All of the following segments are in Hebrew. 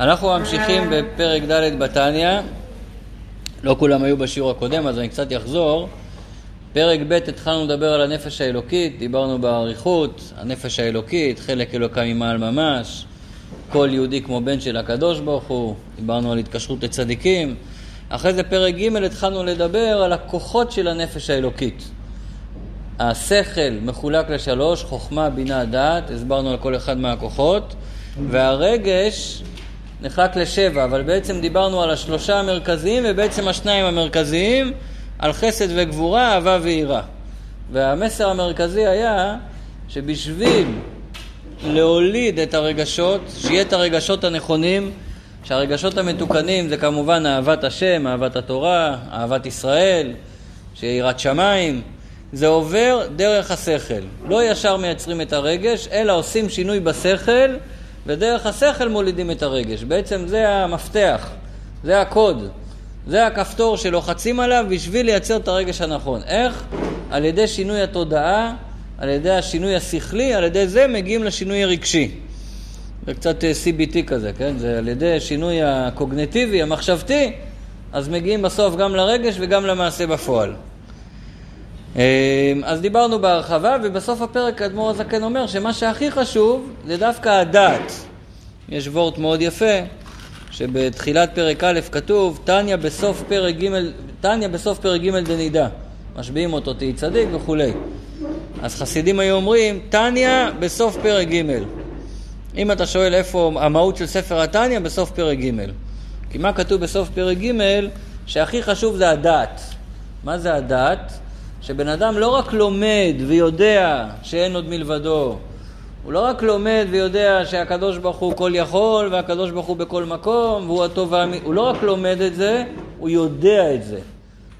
אנחנו ממשיכים בפרק ד' בתניא, לא כולם היו בשיעור הקודם אז אני קצת אחזור. פרק ב' התחלנו לדבר על הנפש האלוקית, דיברנו באריכות, הנפש האלוקית, חלק אלוקה ממעל ממש, כל יהודי כמו בן של הקדוש ברוך הוא, דיברנו על התקשרות לצדיקים. אחרי זה פרק ג' התחלנו לדבר על הכוחות של הנפש האלוקית. השכל מחולק לשלוש, חוכמה, בינה, דעת, הסברנו על כל אחד מהכוחות, והרגש נחלק לשבע, אבל בעצם דיברנו על השלושה המרכזיים ובעצם השניים המרכזיים, על חסד וגבורה, אהבה ויראה. והמסר המרכזי היה שבשביל להוליד את הרגשות, שיהיה את הרגשות הנכונים, שהרגשות המתוקנים זה כמובן אהבת השם, אהבת התורה, אהבת ישראל, שיהיה יראת שמיים, זה עובר דרך השכל. לא ישר מייצרים את הרגש, אלא עושים שינוי בשכל, ודרך השכל מולידים את הרגש. בעצם זה המפתח, זה הקוד, זה הכפתור שלוחצים עליו בשביל לייצר את הרגש הנכון. איך? על ידי שינוי התודעה, על ידי השינוי השכלי, על ידי זה מגיעים לשינוי הרגשי. זה קצת אה, CBT כזה, כן? זה על ידי שינוי הקוגנטיבי, המחשבתי, אז מגיעים בסוף גם לרגש וגם למעשה בפועל. אמ, אז דיברנו בהרחבה, ובסוף הפרק אדמו"ר הזקן אומר שמה שהכי חשוב זה דווקא הדעת. יש וורט מאוד יפה, שבתחילת פרק א' כתוב, תניא בסוף פרק ג', תניא בסוף פרק ג' דנידה. משביעים אותו תהי צדיק וכולי. אז חסידים היו אומרים, תניא בסוף פרק ג'. אם אתה שואל איפה המהות של ספר התניא, בסוף פרק ג'. כי מה כתוב בסוף פרק ג', שהכי חשוב זה הדעת. מה זה הדעת? שבן אדם לא רק לומד ויודע שאין עוד מלבדו, הוא לא רק לומד ויודע שהקדוש ברוך הוא כל יכול והקדוש ברוך הוא בכל מקום והוא הטוב והאמין, הוא לא רק לומד את זה, הוא יודע את זה.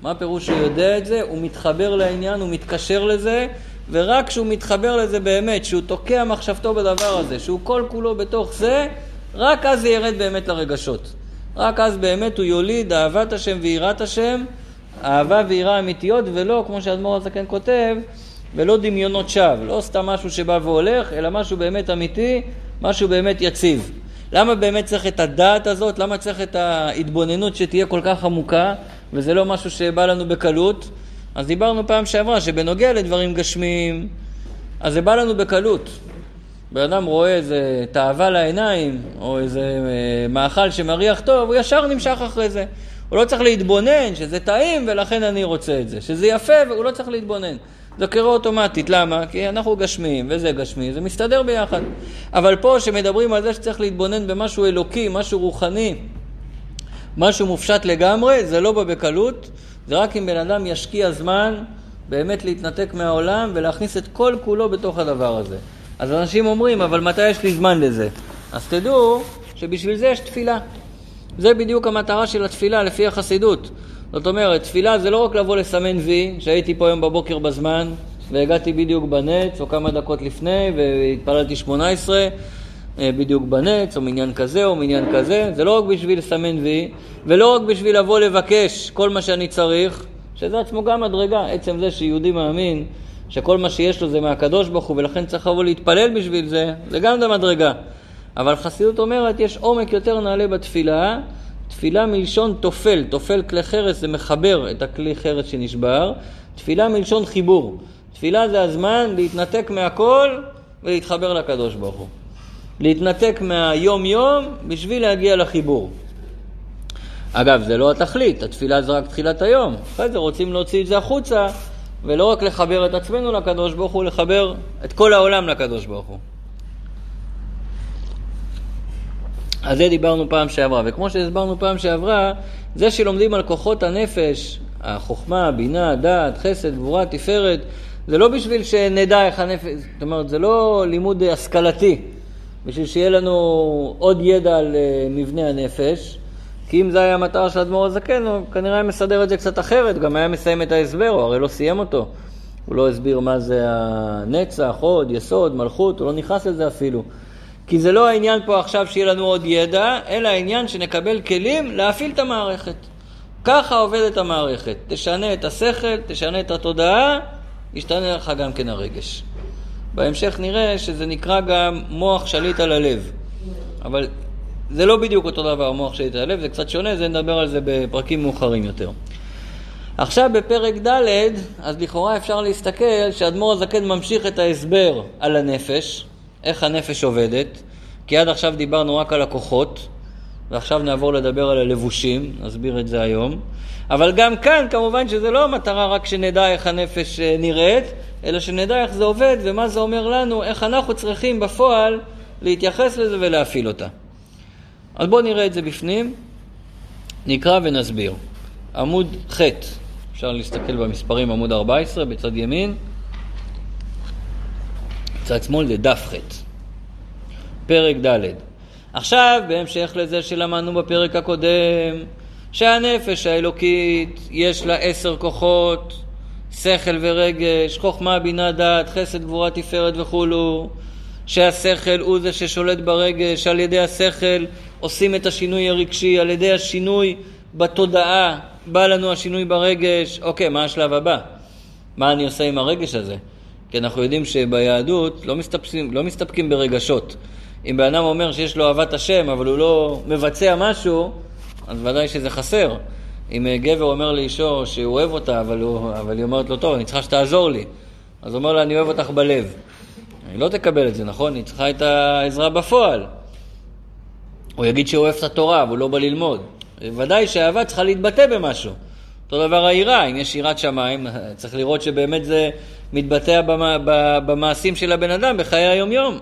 מה הפירוש שהוא יודע את זה? הוא מתחבר לעניין, הוא מתקשר לזה, ורק כשהוא מתחבר לזה באמת, שהוא תוקע מחשבתו בדבר הזה, שהוא כל כולו בתוך זה, רק אז זה ירד באמת לרגשות. רק אז באמת הוא יוליד אהבת השם ויראת השם, אהבה ויראה אמיתיות, ולא, כמו שאדמו"ר הזקן כותב, ולא דמיונות שווא, לא סתם משהו שבא והולך, אלא משהו באמת אמיתי, משהו באמת יציב. למה באמת צריך את הדעת הזאת? למה צריך את ההתבוננות שתהיה כל כך עמוקה, וזה לא משהו שבא לנו בקלות? אז דיברנו פעם שעברה שבנוגע לדברים גשמיים, אז זה בא לנו בקלות. בן אדם רואה איזה תאווה לעיניים, או איזה אה, מאכל שמריח טוב, הוא ישר נמשך אחרי זה. הוא לא צריך להתבונן שזה טעים ולכן אני רוצה את זה. שזה יפה והוא לא צריך להתבונן. זה קורה אוטומטית, למה? כי אנחנו גשמיים וזה גשמי, זה מסתדר ביחד. אבל פה שמדברים על זה שצריך להתבונן במשהו אלוקי, משהו רוחני, משהו מופשט לגמרי, זה לא בא בקלות, זה רק אם בן אדם ישקיע זמן באמת להתנתק מהעולם ולהכניס את כל כולו בתוך הדבר הזה. אז אנשים אומרים, אבל מתי יש לי זמן לזה? אז תדעו שבשביל זה יש תפילה. זה בדיוק המטרה של התפילה לפי החסידות. זאת אומרת, תפילה זה לא רק לבוא לסמן וי, שהייתי פה היום בבוקר בזמן, והגעתי בדיוק בנץ, או כמה דקות לפני, והתפללתי שמונה עשרה, אה, בדיוק בנץ, או מניין כזה, או מניין כזה. זה לא רק בשביל לסמן וי, ולא רק בשביל לבוא לבקש כל מה שאני צריך, שזה עצמו גם מדרגה. עצם זה שיהודי מאמין שכל מה שיש לו זה מהקדוש ברוך הוא, ולכן צריך לבוא להתפלל בשביל זה, זה גם מדרגה. אבל חסידות אומרת, יש עומק יותר נעלה בתפילה, תפילה מלשון תופל, תופל כלי חרס זה מחבר את הכלי חרס שנשבר, תפילה מלשון חיבור. תפילה זה הזמן להתנתק מהכל ולהתחבר לקדוש ברוך הוא. להתנתק מהיום-יום בשביל להגיע לחיבור. אגב, זה לא התכלית, התפילה זה רק תחילת היום. אחרי זה רוצים להוציא את זה החוצה, ולא רק לחבר את עצמנו לקדוש ברוך הוא, לחבר את כל העולם לקדוש ברוך הוא. על זה דיברנו פעם שעברה, וכמו שהסברנו פעם שעברה, זה שלומדים על כוחות הנפש, החוכמה, הבינה, הדעת, חסד, גבורה, תפארת, זה לא בשביל שנדע איך הנפש, זאת אומרת, זה לא לימוד השכלתי, בשביל שיהיה לנו עוד ידע על אה, מבנה הנפש, כי אם זה היה המטרה של אדמו"ר הזקן, הוא כנראה היה מסדר את זה קצת אחרת, גם היה מסיים את ההסבר, הוא הרי לא סיים אותו. הוא לא הסביר מה זה הנצח, הוד, יסוד, מלכות, הוא לא נכנס לזה אפילו. כי זה לא העניין פה עכשיו שיהיה לנו עוד ידע, אלא העניין שנקבל כלים להפעיל את המערכת. ככה עובדת המערכת. תשנה את השכל, תשנה את התודעה, ישתנה לך גם כן הרגש. בהמשך נראה שזה נקרא גם מוח שליט על הלב. אבל זה לא בדיוק אותו דבר, המוח שלי הלב, זה קצת שונה, זה נדבר על זה בפרקים מאוחרים יותר. עכשיו בפרק ד', אז לכאורה אפשר להסתכל שאדמו"ר הזקן ממשיך את ההסבר על הנפש, איך הנפש עובדת, כי עד עכשיו דיברנו רק על הכוחות, ועכשיו נעבור לדבר על הלבושים, נסביר את זה היום. אבל גם כאן, כמובן שזה לא המטרה רק שנדע איך הנפש אה, נראית, אלא שנדע איך זה עובד ומה זה אומר לנו, איך אנחנו צריכים בפועל להתייחס לזה ולהפעיל אותה. אז בואו נראה את זה בפנים, נקרא ונסביר. עמוד ח', אפשר להסתכל במספרים עמוד 14 בצד ימין, בצד שמאל זה דף ח', פרק ד'. עכשיו, בהמשך לזה שלמדנו בפרק הקודם, שהנפש האלוקית יש לה עשר כוחות, שכל ורגש, חוכמה, בינה, דעת, חסד, גבורה, תפארת וכולו, שהשכל הוא זה ששולט ברגש, על ידי השכל עושים את השינוי הרגשי, על ידי השינוי בתודעה בא לנו השינוי ברגש, אוקיי, מה השלב הבא? מה אני עושה עם הרגש הזה? כי אנחנו יודעים שביהדות לא מסתפקים, לא מסתפקים ברגשות. אם בן אדם אומר שיש לו אהבת השם, אבל הוא לא מבצע משהו, אז ודאי שזה חסר. אם גבר אומר לאשתו שהוא אוהב אותה, אבל, הוא, אבל היא אומרת לו, טוב, אני צריכה שתעזור לי. אז הוא אומר לה, אני אוהב אותך בלב. היא לא תקבל את זה, נכון? היא צריכה את העזרה בפועל. הוא יגיד שהוא אוהב את התורה, אבל הוא לא בא ללמוד. ודאי שאהבה צריכה להתבטא במשהו. אותו דבר היראה, אם יש יראת שמיים, צריך לראות שבאמת זה מתבטא במעשים של הבן אדם בחיי היום-יום.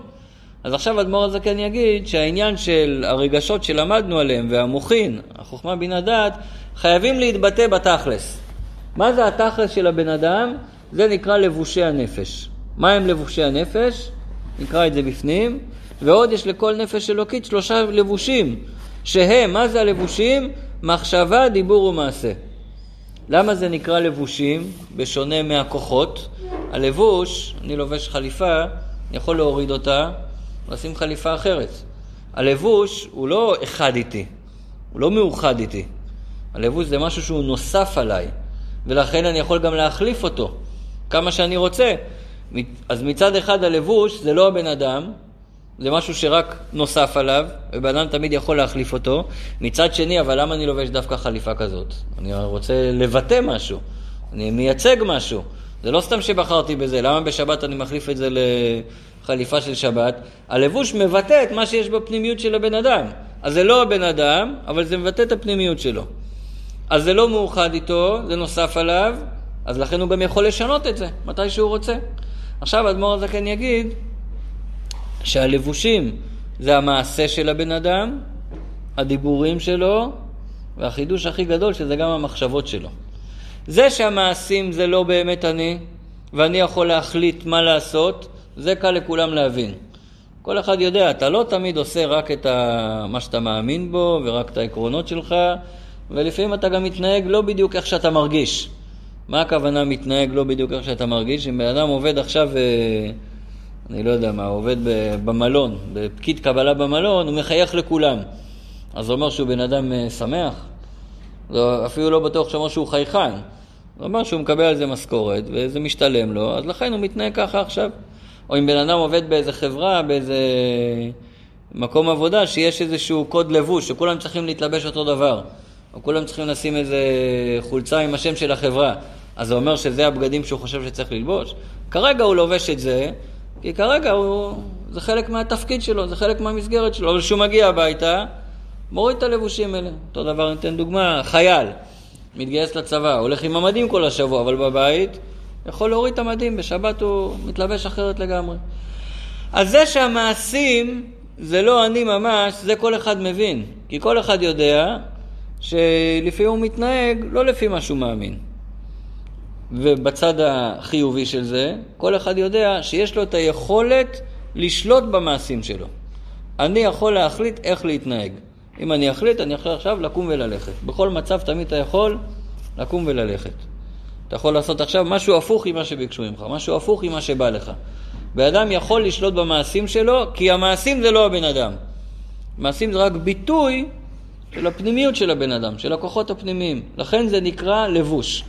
אז עכשיו אדמו"ר הזקן יגיד שהעניין של הרגשות שלמדנו עליהם והמוחין, החוכמה בינה דעת, חייבים להתבטא בתכלס. מה זה התכלס של הבן אדם? זה נקרא לבושי הנפש. מה הם לבושי הנפש? נקרא את זה בפנים. ועוד יש לכל נפש אלוקית שלושה לבושים, שהם, מה זה הלבושים? מחשבה, דיבור ומעשה. למה זה נקרא לבושים, בשונה מהכוחות? הלבוש, אני לובש חליפה, אני יכול להוריד אותה, ולשים חליפה אחרת. הלבוש הוא לא אחד איתי, הוא לא מאוחד איתי. הלבוש זה משהו שהוא נוסף עליי, ולכן אני יכול גם להחליף אותו כמה שאני רוצה. אז מצד אחד הלבוש זה לא הבן אדם, זה משהו שרק נוסף עליו, ובן אדם תמיד יכול להחליף אותו. מצד שני, אבל למה אני לובש דווקא חליפה כזאת? אני רוצה לבטא משהו, אני מייצג משהו. זה לא סתם שבחרתי בזה, למה בשבת אני מחליף את זה לחליפה של שבת? הלבוש מבטא את מה שיש בפנימיות של הבן אדם. אז זה לא הבן אדם, אבל זה מבטא את הפנימיות שלו. אז זה לא מאוחד איתו, זה נוסף עליו, אז לכן הוא גם יכול לשנות את זה, מתי שהוא רוצה. עכשיו אדמו"ר הזקן יגיד שהלבושים זה המעשה של הבן אדם, הדיבורים שלו, והחידוש הכי גדול שזה גם המחשבות שלו. זה שהמעשים זה לא באמת אני, ואני יכול להחליט מה לעשות, זה קל לכולם להבין. כל אחד יודע, אתה לא תמיד עושה רק את ה... מה שאתה מאמין בו ורק את העקרונות שלך, ולפעמים אתה גם מתנהג לא בדיוק איך שאתה מרגיש. מה הכוונה מתנהג לא בדיוק איך שאתה מרגיש? אם בן אדם עובד עכשיו, אה, אני לא יודע מה, עובד במלון, בפקיד קבלה במלון, הוא מחייך לכולם. אז זה אומר שהוא בן אדם אה, שמח? זה אפילו לא בטוח שאומר שהוא חייכן. זה אומר שהוא מקבל על זה משכורת, וזה משתלם לו, אז לכן הוא מתנהג ככה עכשיו. או אם בן אדם עובד באיזה חברה, באיזה מקום עבודה, שיש איזשהו קוד לבוש, שכולם צריכים להתלבש אותו דבר. או כולם צריכים לשים איזה חולצה עם השם של החברה. אז זה אומר שזה הבגדים שהוא חושב שצריך ללבוש? כרגע הוא לובש את זה, כי כרגע הוא, זה חלק מהתפקיד שלו, זה חלק מהמסגרת שלו. אבל כשהוא מגיע הביתה, מוריד את הלבושים האלה. אותו דבר, ניתן דוגמה, חייל, מתגייס לצבא, הולך עם המדים כל השבוע, אבל בבית יכול להוריד את המדים, בשבת הוא מתלבש אחרת לגמרי. אז זה שהמעשים זה לא אני ממש, זה כל אחד מבין. כי כל אחד יודע שלפעמים הוא מתנהג לא לפי מה שהוא מאמין. ובצד החיובי של זה, כל אחד יודע שיש לו את היכולת לשלוט במעשים שלו. אני יכול להחליט איך להתנהג. אם אני אחליט, אני יכול עכשיו לקום וללכת. בכל מצב תמיד אתה יכול לקום וללכת. אתה יכול לעשות עכשיו משהו הפוך ממה שביקשו ממך, משהו הפוך ממה שבא לך. בן אדם יכול לשלוט במעשים שלו, כי המעשים זה לא הבן אדם. מעשים זה רק ביטוי של הפנימיות של הבן אדם, של הכוחות הפנימיים. לכן זה נקרא לבוש.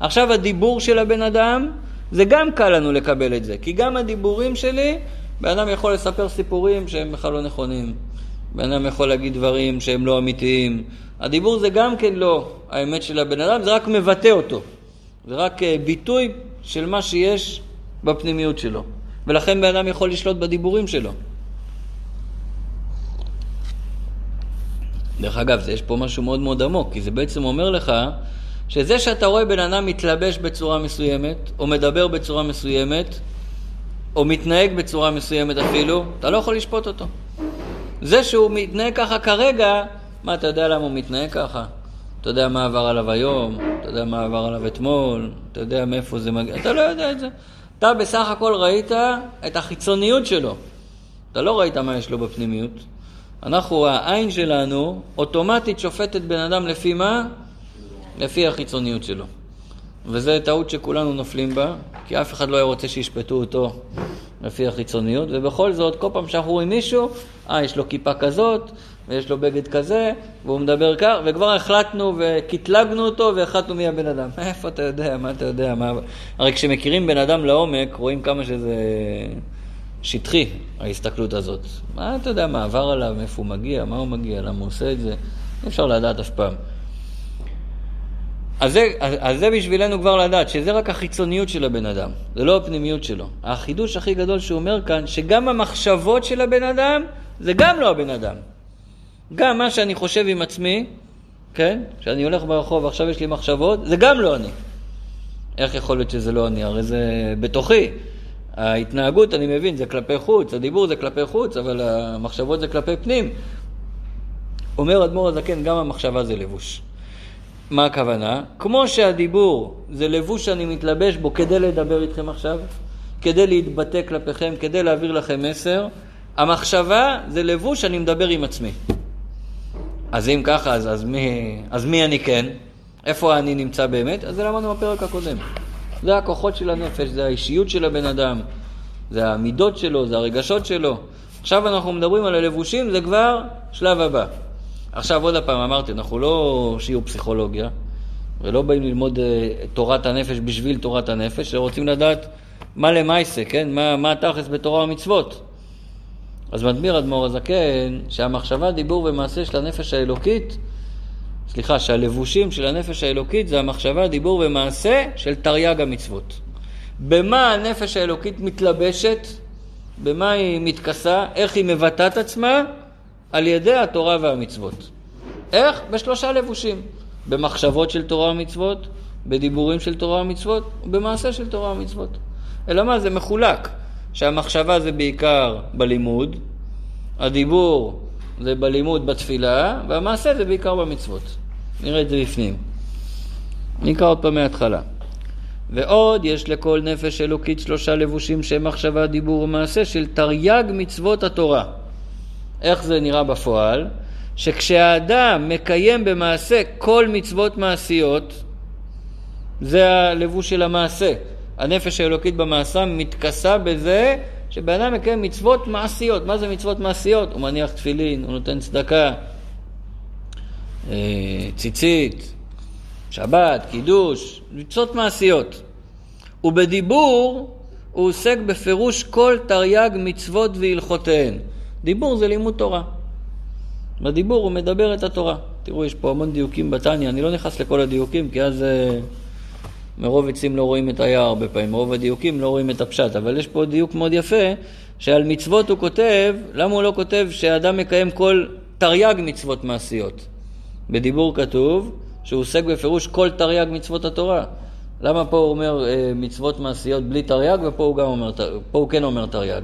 עכשיו הדיבור של הבן אדם, זה גם קל לנו לקבל את זה, כי גם הדיבורים שלי, בן אדם יכול לספר סיפורים שהם בכלל לא נכונים. בן אדם יכול להגיד דברים שהם לא אמיתיים. הדיבור זה גם כן לא האמת של הבן אדם, זה רק מבטא אותו. זה רק אה, ביטוי של מה שיש בפנימיות שלו. ולכן בן אדם יכול לשלוט בדיבורים שלו. דרך אגב, יש פה משהו מאוד מאוד עמוק, כי זה בעצם אומר לך שזה שאתה רואה בן אדם מתלבש בצורה מסוימת, או מדבר בצורה מסוימת, או מתנהג בצורה מסוימת אפילו, אתה לא יכול לשפוט אותו. זה שהוא מתנהג ככה כרגע, מה, אתה יודע למה הוא מתנהג ככה? אתה יודע מה עבר עליו היום, אתה יודע מה עבר עליו אתמול, אתה יודע מאיפה זה מגיע, אתה לא יודע את זה. אתה בסך הכל ראית את החיצוניות שלו. אתה לא ראית מה יש לו בפנימיות. אנחנו, העין שלנו, אוטומטית שופטת בן אדם לפי מה? לפי החיצוניות שלו. וזו טעות שכולנו נופלים בה, כי אף אחד לא היה רוצה שישפטו אותו לפי החיצוניות, ובכל זאת, כל פעם שאנחנו רואים מישהו, אה, יש לו כיפה כזאת, ויש לו בגד כזה, והוא מדבר כך, וכבר החלטנו וקטלגנו אותו והחלטנו מי הבן אדם. איפה אתה יודע, מה אתה יודע, מה... הרי כשמכירים בן אדם לעומק, רואים כמה שזה שטחי, ההסתכלות הזאת. מה אתה יודע, מה עבר עליו, מאיפה הוא מגיע, מה הוא מגיע, למה הוא עושה את זה, אי אפשר לדעת אף פעם. אז זה, אז זה בשבילנו כבר לדעת, שזה רק החיצוניות של הבן אדם, זה לא הפנימיות שלו. החידוש הכי גדול שהוא אומר כאן, שגם המחשבות של הבן אדם, זה גם לא הבן אדם. גם מה שאני חושב עם עצמי, כן? כשאני הולך ברחוב ועכשיו יש לי מחשבות, זה גם לא אני. איך יכול להיות שזה לא אני? הרי זה בתוכי. ההתנהגות, אני מבין, זה כלפי חוץ, הדיבור זה כלפי חוץ, אבל המחשבות זה כלפי פנים. אומר אדמו"ר הזקן, גם המחשבה זה לבוש. מה הכוונה? כמו שהדיבור זה לבוש שאני מתלבש בו כדי לדבר איתכם עכשיו, כדי להתבטא כלפיכם, כדי להעביר לכם מסר, המחשבה זה לבוש שאני מדבר עם עצמי. אז אם ככה, אז, אז, מי, אז מי אני כן? איפה אני נמצא באמת? אז זה למדנו בפרק הקודם. זה הכוחות של הנפש, זה האישיות של הבן אדם, זה המידות שלו, זה הרגשות שלו. עכשיו אנחנו מדברים על הלבושים, זה כבר שלב הבא. עכשיו עוד פעם, אמרתי, אנחנו לא שיעור פסיכולוגיה, ולא באים ללמוד uh, תורת הנפש בשביל תורת הנפש, אלא רוצים לדעת מה למעשה, כן? מה, מה התכלס בתורה ומצוות. אז מדביר אדמו"ר הזקן שהמחשבה, דיבור ומעשה של הנפש האלוקית, סליחה, שהלבושים של הנפש האלוקית זה המחשבה, דיבור ומעשה של תרי"ג המצוות. במה הנפש האלוקית מתלבשת? במה היא מתכסה? איך היא מבטאת עצמה? על ידי התורה והמצוות. איך? בשלושה לבושים. במחשבות של תורה ומצוות, בדיבורים של תורה ומצוות, ובמעשה של תורה ומצוות. אלא מה? זה מחולק. שהמחשבה זה בעיקר בלימוד, הדיבור זה בלימוד בתפילה, והמעשה זה בעיקר במצוות. נראה את זה בפנים. נקרא עוד פעם מההתחלה. ועוד יש לכל נפש אלוקית שלושה לבושים שהם מחשבה, דיבור ומעשה של תרי"ג מצוות התורה. איך זה נראה בפועל? שכשהאדם מקיים במעשה כל מצוות מעשיות, זה הלבוש של המעשה. הנפש האלוקית במעשה מתכסה בזה שבן אדם מקיים מצוות מעשיות. מה זה מצוות מעשיות? הוא מניח תפילין, הוא נותן צדקה, אה, ציצית, שבת, קידוש, מצוות מעשיות. ובדיבור הוא עוסק בפירוש כל תרי"ג מצוות והלכותיהן. דיבור זה לימוד תורה. בדיבור הוא מדבר את התורה. תראו, יש פה המון דיוקים בתניא, אני לא נכנס לכל הדיוקים, כי אז uh, מרוב עצים לא רואים את היער הרבה פעמים, מרוב הדיוקים לא רואים את הפשט, אבל יש פה דיוק מאוד יפה, שעל מצוות הוא כותב, למה הוא לא כותב שאדם מקיים כל תרי"ג מצוות מעשיות? בדיבור כתוב שהוא עוסק בפירוש כל תרי"ג מצוות התורה. למה פה הוא אומר uh, מצוות מעשיות בלי תרי"ג ופה הוא, אומר, פה הוא כן אומר תרי"ג?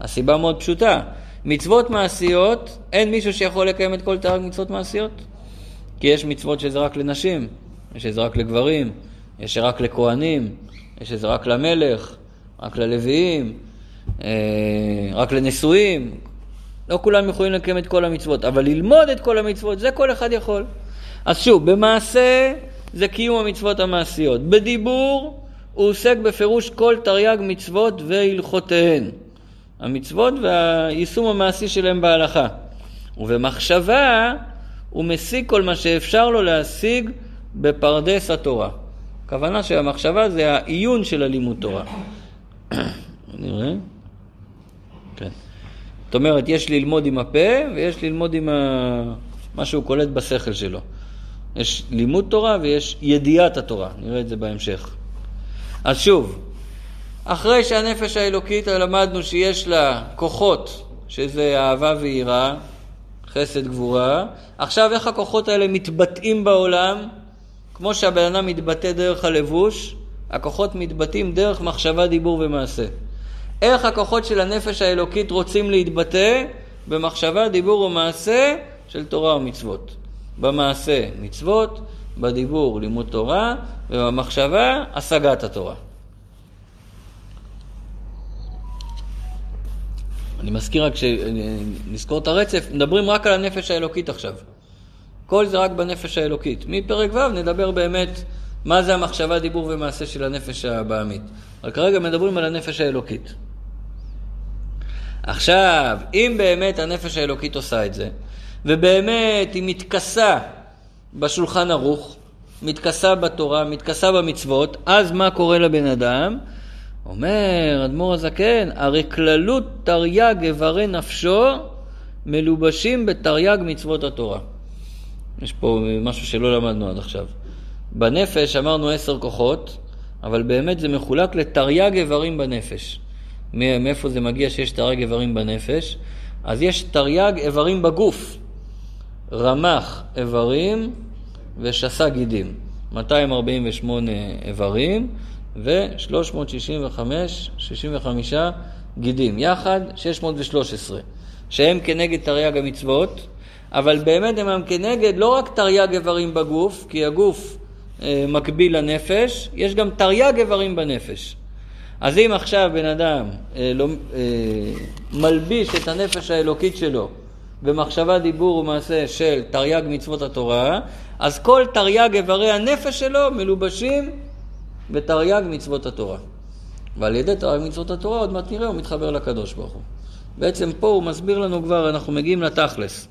הסיבה מאוד פשוטה. מצוות מעשיות, אין מישהו שיכול לקיים את כל תרי"ג מצוות מעשיות. כי יש מצוות שזה רק לנשים, יש שזה רק לגברים, יש רק לכהנים, יש שזה רק למלך, רק ללוויים, אה, רק לנשואים. לא כולם יכולים לקיים את כל המצוות, אבל ללמוד את כל המצוות, זה כל אחד יכול. אז שוב, במעשה זה קיום המצוות המעשיות. בדיבור הוא עוסק בפירוש כל תרי"ג מצוות והלכותיהן. המצוות והיישום המעשי שלהם בהלכה. ובמחשבה הוא משיג כל מה שאפשר לו להשיג בפרדס התורה. הכוונה שהמחשבה זה העיון של הלימוד תורה. נראה? כן. זאת אומרת, יש ללמוד עם הפה ויש ללמוד עם ה... מה שהוא קולט בשכל שלו. יש לימוד תורה ויש ידיעת התורה, נראה את זה בהמשך. אז שוב, אחרי שהנפש האלוקית למדנו שיש לה כוחות, שזה אהבה ויראה, חסד גבורה, עכשיו איך הכוחות האלה מתבטאים בעולם? כמו שהבן אדם מתבטא דרך הלבוש, הכוחות מתבטאים דרך מחשבה, דיבור ומעשה. איך הכוחות של הנפש האלוקית רוצים להתבטא? במחשבה, דיבור ומעשה של תורה ומצוות. במעשה מצוות, בדיבור לימוד תורה, ובמחשבה השגת התורה. אני מזכיר רק שנזכור את הרצף, מדברים רק על הנפש האלוקית עכשיו. כל זה רק בנפש האלוקית. מפרק ו' נדבר באמת מה זה המחשבה, דיבור ומעשה של הנפש הבעמית. אבל כרגע מדברים על הנפש האלוקית. עכשיו, אם באמת הנפש האלוקית עושה את זה, ובאמת היא מתכסה בשולחן ערוך, מתכסה בתורה, מתכסה במצוות, אז מה קורה לבן אדם? אומר אדמו"ר הזקן, הרי כללות תרי"ג איברי נפשו מלובשים בתרי"ג מצוות התורה. יש פה משהו שלא למדנו עד עכשיו. בנפש אמרנו עשר כוחות, אבל באמת זה מחולק לתרי"ג איברים בנפש. מאיפה זה מגיע שיש תרי"ג איברים בנפש? אז יש תרי"ג איברים בגוף. רמ"ח איברים ושסה גידים. 248 איברים ו-365 65 גידים. יחד 613, שהם כנגד תרי"ג המצוות, אבל באמת הם כנגד לא רק תרי"ג איברים בגוף, כי הגוף אה, מקביל לנפש, יש גם תרי"ג איברים בנפש. אז אם עכשיו בן אדם אה, לא, אה, מלביש את הנפש האלוקית שלו במחשבה, דיבור ומעשה של תרי"ג מצוות התורה, אז כל תרי"ג איברי הנפש שלו מלובשים בתרי"ג מצוות התורה. ועל ידי תרי"ג מצוות התורה, עוד מעט נראה, הוא מתחבר לקדוש ברוך הוא. בעצם פה הוא מסביר לנו כבר, אנחנו מגיעים לתכלס.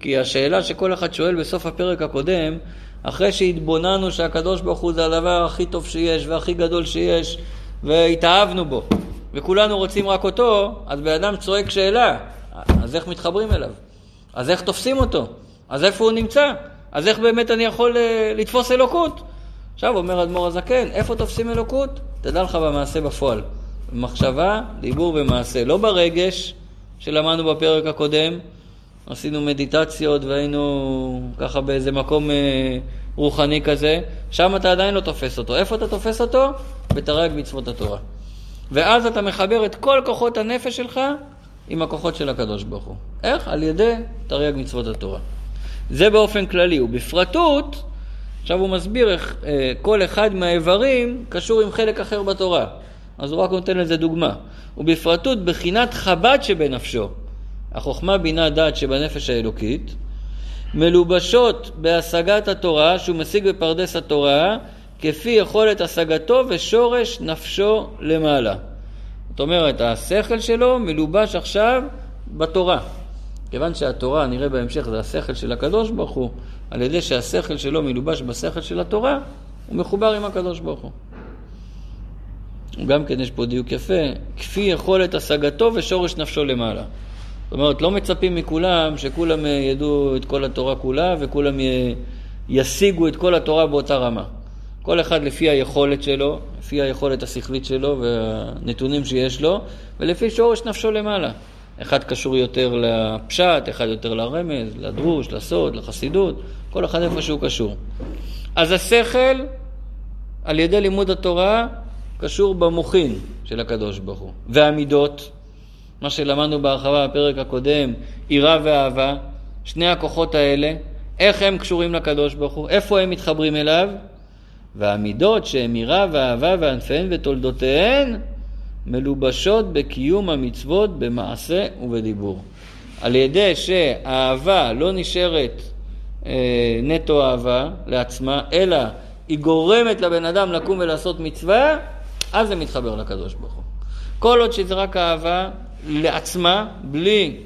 כי השאלה שכל אחד שואל בסוף הפרק הקודם, אחרי שהתבוננו שהקדוש ברוך הוא זה הדבר הכי טוב שיש והכי גדול שיש, והתאהבנו בו, וכולנו רוצים רק אותו, אז בן אדם צועק שאלה, אז איך מתחברים אליו? אז איך תופסים אותו? אז איפה הוא נמצא? אז איך באמת אני יכול uh, לתפוס אלוקות? עכשיו אומר אדמו"ר הזקן, איפה תופסים אלוקות? תדע לך במעשה בפועל. במחשבה, דיבור ומעשה. לא ברגש שלמדנו בפרק הקודם, עשינו מדיטציות והיינו ככה באיזה מקום אה, רוחני כזה, שם אתה עדיין לא תופס אותו. איפה אתה תופס אותו? בתרי"ג מצוות התורה. ואז אתה מחבר את כל כוחות הנפש שלך עם הכוחות של הקדוש ברוך הוא. איך? על ידי תרי"ג מצוות התורה. זה באופן כללי, ובפרטות, עכשיו הוא מסביר איך אה, כל אחד מהאיברים קשור עם חלק אחר בתורה. אז הוא רק נותן לזה דוגמה. ובפרטות, בחינת חב"ד שבנפשו, החוכמה, בינה, דעת שבנפש האלוקית, מלובשות בהשגת התורה, שהוא משיג בפרדס התורה, כפי יכולת השגתו ושורש נפשו למעלה. זאת אומרת, השכל שלו מלובש עכשיו בתורה. כיוון שהתורה, נראה בהמשך, זה השכל של הקדוש ברוך הוא, על ידי שהשכל שלו מלובש בשכל של התורה, הוא מחובר עם הקדוש ברוך הוא. גם כן יש פה דיוק יפה, כפי יכולת השגתו ושורש נפשו למעלה. זאת אומרת, לא מצפים מכולם שכולם ידעו את כל התורה כולה וכולם ישיגו את כל התורה באותה רמה. כל אחד לפי היכולת שלו, לפי היכולת השכלית שלו והנתונים שיש לו, ולפי שורש נפשו למעלה. אחד קשור יותר לפשט, אחד יותר לרמז, לדרוש, לסוד, לחסידות, כל אחד איפה שהוא קשור. אז השכל, על ידי לימוד התורה, קשור במוחין של הקדוש ברוך הוא. והמידות, מה שלמדנו בהרחבה בפרק הקודם, יראה ואהבה, שני הכוחות האלה, איך הם קשורים לקדוש ברוך הוא, איפה הם מתחברים אליו, והמידות שהן יראה ואהבה וענפיהן ותולדותיהן מלובשות בקיום המצוות במעשה ובדיבור. על ידי שהאהבה לא נשארת אה, נטו אהבה לעצמה, אלא היא גורמת לבן אדם לקום ולעשות מצווה, אז זה מתחבר לקדוש ברוך הוא. כל עוד שזה רק אהבה לעצמה, בלי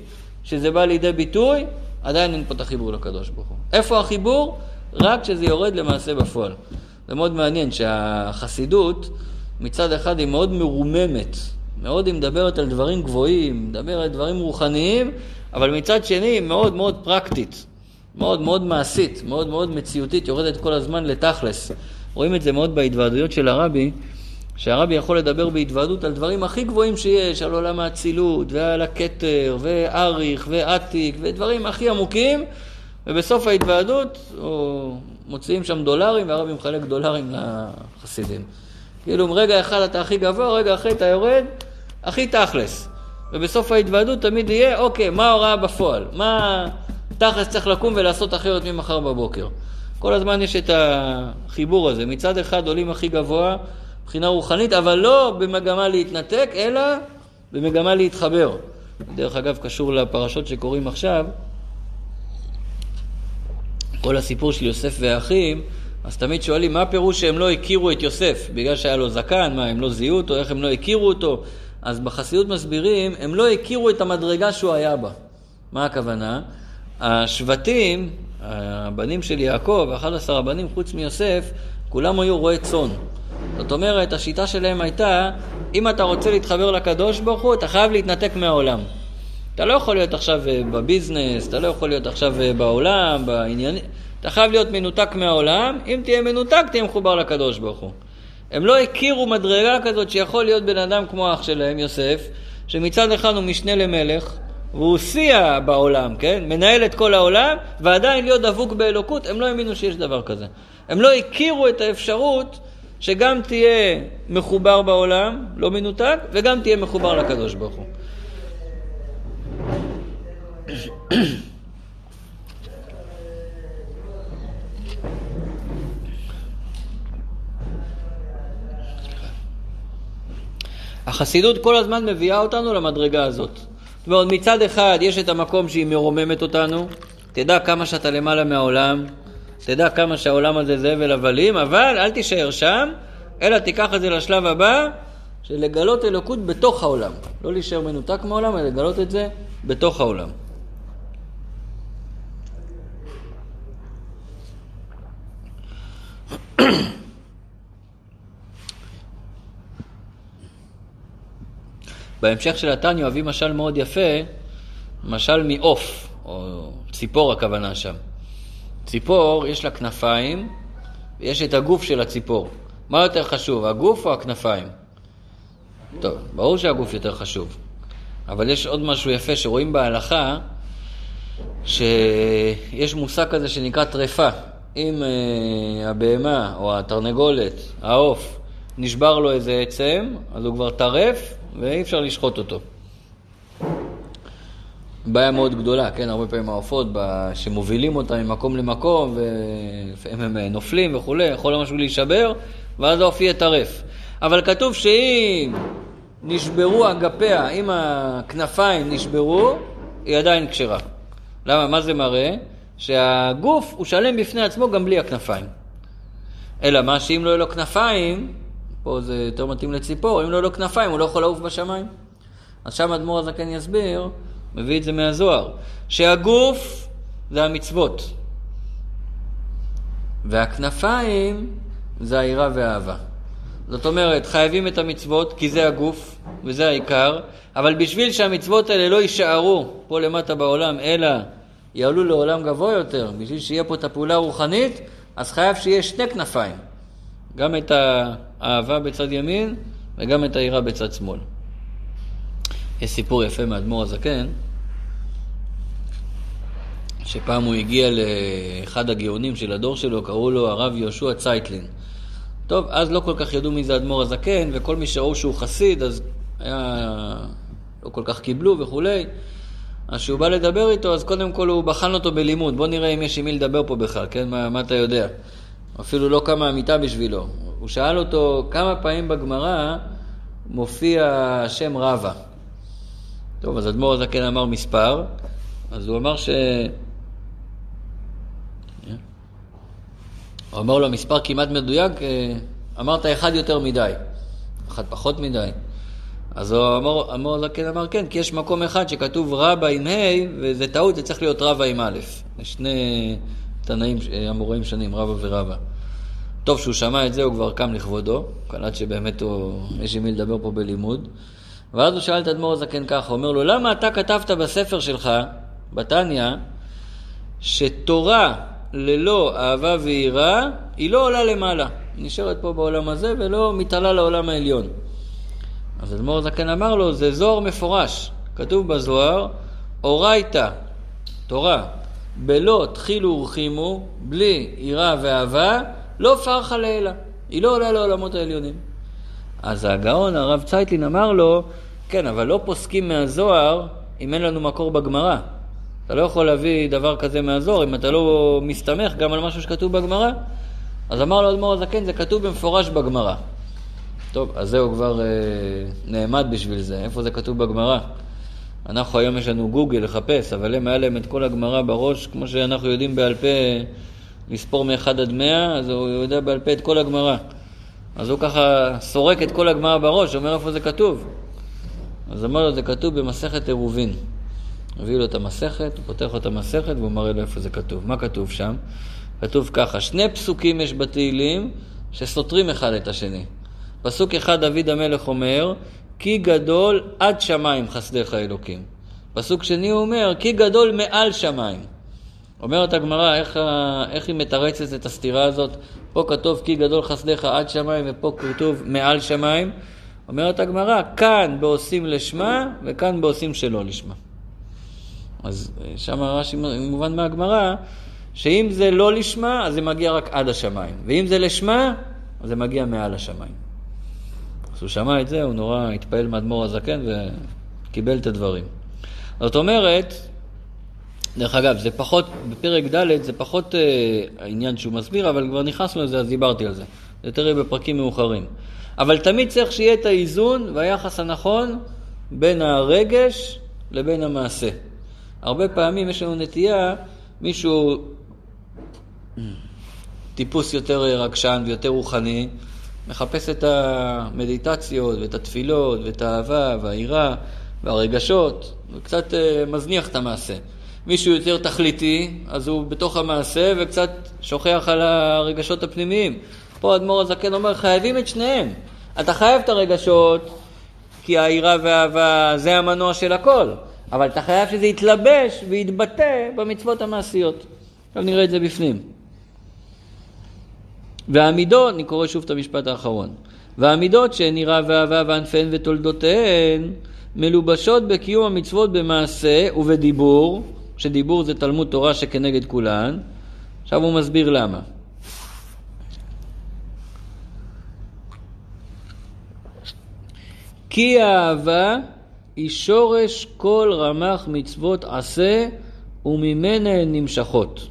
שזה בא לידי ביטוי, עדיין אין פה את החיבור לקדוש ברוך הוא. איפה החיבור? רק כשזה יורד למעשה בפועל. זה מאוד מעניין שהחסידות מצד אחד היא מאוד מרוממת מאוד היא מדברת על דברים גבוהים, מדברת על דברים רוחניים, אבל מצד שני מאוד מאוד פרקטית, מאוד מאוד מעשית, מאוד מאוד מציאותית, יורדת כל הזמן לתכלס. רואים את זה מאוד בהתוועדויות של הרבי, שהרבי יכול לדבר בהתוועדות על דברים הכי גבוהים שיש, על עולם האצילות, ועל הכתר, ואריך, ועתיק, ודברים הכי עמוקים, ובסוף ההתוועדות הוא מוציאים שם דולרים, והרבי מחלק דולרים לחסידים. כאילו, רגע אחד אתה הכי גבוה, רגע אחרי אתה יורד, הכי תכלס. ובסוף ההתוועדות תמיד יהיה, אוקיי, מה ההוראה בפועל? מה תכלס צריך לקום ולעשות אחרת ממחר בבוקר? כל הזמן יש את החיבור הזה. מצד אחד עולים הכי גבוה, מבחינה רוחנית, אבל לא במגמה להתנתק, אלא במגמה להתחבר. דרך אגב, קשור לפרשות שקוראים עכשיו, כל הסיפור של יוסף והאחים, אז תמיד שואלים, מה הפירוש שהם לא הכירו את יוסף? בגלל שהיה לו זקן, מה, הם לא זיהו אותו? איך הם לא הכירו אותו? אז בחסידות מסבירים, הם לא הכירו את המדרגה שהוא היה בה. מה הכוונה? השבטים, הבנים של יעקב, 11 הבנים חוץ מיוסף, כולם היו רועי צאן. זאת אומרת, השיטה שלהם הייתה, אם אתה רוצה להתחבר לקדוש ברוך הוא, אתה חייב להתנתק מהעולם. אתה לא יכול להיות עכשיו אה, בביזנס, אתה לא יכול להיות עכשיו אה, בעולם, בעניינים, אתה חייב להיות מנותק מהעולם, אם תהיה מנותק תהיה מחובר לקדוש ברוך הוא. הם לא הכירו מדרגה כזאת שיכול להיות בן אדם כמו אח שלהם, יוסף, שמצד אחד הוא משנה למלך, והוא שיא בעולם, כן? מנהל את כל העולם, ועדיין להיות דבוק באלוקות, הם לא האמינו שיש דבר כזה. הם לא הכירו את האפשרות שגם תהיה מחובר בעולם, לא מנותק, וגם תהיה מחובר לקדוש ברוך הוא. החסידות כל הזמן מביאה אותנו למדרגה הזאת. זאת אומרת, מצד אחד יש את המקום שהיא מרוממת אותנו, תדע כמה שאתה למעלה מהעולם, תדע כמה שהעולם הזה זה הבל הבלים, אבל אל תישאר שם, אלא תיקח את זה לשלב הבא, של לגלות אלוקות בתוך העולם. לא להישאר מנותק מהעולם, אלא לגלות את זה בתוך העולם. בהמשך של התניא אוהבים משל מאוד יפה, משל מעוף, או ציפור הכוונה שם. ציפור, יש לה כנפיים, ויש את הגוף של הציפור. מה יותר חשוב, הגוף או הכנפיים? טוב, ברור שהגוף יותר חשוב. אבל יש עוד משהו יפה שרואים בהלכה, שיש מושג כזה שנקרא טרפה. אם uh, הבהמה או התרנגולת, העוף, נשבר לו איזה עצם, אז הוא כבר טרף ואי אפשר לשחוט אותו. בעיה מאוד גדולה, כן? הרבה פעמים העופות שמובילים אותם ממקום למקום, ולפעמים הם אה, נופלים וכולי, יכול משהו להישבר, ואז העוף יהיה טרף. אבל כתוב שאם נשברו אגפיה, אם הכנפיים נשברו, היא עדיין כשרה. למה? מה זה מראה? שהגוף הוא שלם בפני עצמו גם בלי הכנפיים. אלא מה שאם לא יהיו לו כנפיים, פה זה יותר מתאים לציפור, אם לא לו כנפיים הוא לא יכול לעוף בשמיים. אז שם אדמו"ר הזקן יסביר, מביא את זה מהזוהר, שהגוף זה המצוות, והכנפיים זה היראה והאהבה. זאת אומרת, חייבים את המצוות כי זה הגוף וזה העיקר, אבל בשביל שהמצוות האלה לא יישארו פה למטה בעולם, אלא יעלו לעולם גבוה יותר, בשביל שיהיה פה את הפעולה הרוחנית, אז חייב שיהיה שני כנפיים. גם את האהבה בצד ימין וגם את היראה בצד שמאל. יש סיפור יפה מאדמו"ר הזקן, שפעם הוא הגיע לאחד הגאונים של הדור שלו, קראו לו הרב יהושע צייטלין. טוב, אז לא כל כך ידעו מי זה אדמו"ר הזקן, וכל מי שראו שהוא חסיד, אז היה... לא כל כך קיבלו וכולי. אז כשהוא בא לדבר איתו, אז קודם כל הוא בחן אותו בלימוד. בוא נראה אם יש עם מי לדבר פה בכלל, כן? מה, מה אתה יודע? אפילו לא קמה המיטה בשבילו. הוא שאל אותו כמה פעמים בגמרא מופיע השם רבא. טוב, אז אדמו"ר הזקן אמר מספר, אז הוא אמר ש... הוא אמר לו מספר כמעט מדויק, אה, אמרת אחד יותר מדי, אחד פחות מדי. אז הוא אמר, זקן אמר כן, כי יש מקום אחד שכתוב רבא עם ה' וזה טעות, זה צריך להיות רבא עם א'. זה שני תנאים, אמוראים שונים, רבא ורבא. טוב שהוא שמע את זה, הוא כבר קם לכבודו, קלט שבאמת הוא, יש עם מי לדבר פה בלימוד. ואז הוא שאל את אדמו"ר הזקן ככה, הוא אומר לו, למה אתה כתבת בספר שלך, בתניא, שתורה ללא אהבה ויראה, היא לא עולה למעלה. היא נשארת פה בעולם הזה ולא מתעלה לעולם העליון. אז אדמו"ר הזקן אמר לו, זה זוהר מפורש. כתוב בזוהר, אורייתא, תורה, בלא תחילו ורחימו, בלי יראה ואהבה, לא פרחה לעילה. היא לא עולה לעולמות העליונים. אז הגאון, הרב צייטלין, אמר לו, כן, אבל לא פוסקים מהזוהר אם אין לנו מקור בגמרא. אתה לא יכול להביא דבר כזה מהזוהר אם אתה לא מסתמך גם על משהו שכתוב בגמרא. אז אמר לו אדמו"ר הזקן, זה כתוב במפורש בגמרא. טוב, אז זהו כבר אה, נעמד בשביל זה. איפה זה כתוב בגמרא? אנחנו היום יש לנו גוגל לחפש, אבל הם היה להם את כל הגמרא בראש, כמו שאנחנו יודעים בעל פה לספור מ-1 עד 100, אז הוא יודע בעל פה את כל הגמרא. אז הוא ככה סורק את כל הגמרא בראש, אומר איפה זה כתוב. אז אמר לו, זה כתוב במסכת עירובין. הביא לו את המסכת, הוא פותח לו את המסכת והוא מראה לו איפה זה כתוב. מה כתוב שם? כתוב ככה, שני פסוקים יש בתהילים שסותרים אחד את השני. פסוק אחד דוד המלך אומר, כי גדול עד שמיים חסדיך אלוקים. פסוק שני הוא אומר, כי גדול מעל שמיים. אומרת הגמרא, איך, איך היא מתרצת את הסתירה הזאת? פה כתוב כי גדול חסדיך עד שמיים ופה כתוב מעל שמיים. אומרת הגמרא, כאן בעושים לשמה וכאן בעושים שלא לשמה. אז שם רש"י מובן מהגמרא, שאם זה לא לשמה, אז זה מגיע רק עד השמיים, ואם זה לשמה, אז זה מגיע מעל השמיים. אז הוא שמע את זה, הוא נורא התפעל מאדמו"ר הזקן וקיבל את הדברים. זאת אומרת, דרך אגב, זה פחות, בפרק ד' זה פחות אה, העניין שהוא מסביר, אבל כבר נכנסנו לזה, אז דיברתי על זה. זה יותר בפרקים מאוחרים. אבל תמיד צריך שיהיה את האיזון והיחס הנכון בין הרגש לבין המעשה. הרבה פעמים יש לנו נטייה, מישהו טיפוס יותר רגשן ויותר רוחני, מחפש את המדיטציות ואת התפילות ואת האהבה והיראה והרגשות, וקצת אה, מזניח את המעשה. מישהו יותר תכליתי, אז הוא בתוך המעשה וקצת שוכח על הרגשות הפנימיים. פה אדמו"ר הזקן אומר, חייבים את שניהם. אתה חייב את הרגשות, כי היראה והאהבה זה המנוע של הכל, אבל אתה חייב שזה יתלבש ויתבטא במצוות המעשיות. עכשיו נראה את זה בפנים. והמידות, אני קורא שוב את המשפט האחרון, והמידות שהן יראה ואהבה וענפיהן ותולדותיהן מלובשות בקיום המצוות במעשה ובדיבור, שדיבור זה תלמוד תורה שכנגד כולן. עכשיו הוא מסביר למה. כי האהבה היא שורש כל רמ"ח מצוות עשה וממנה הן נמשכות.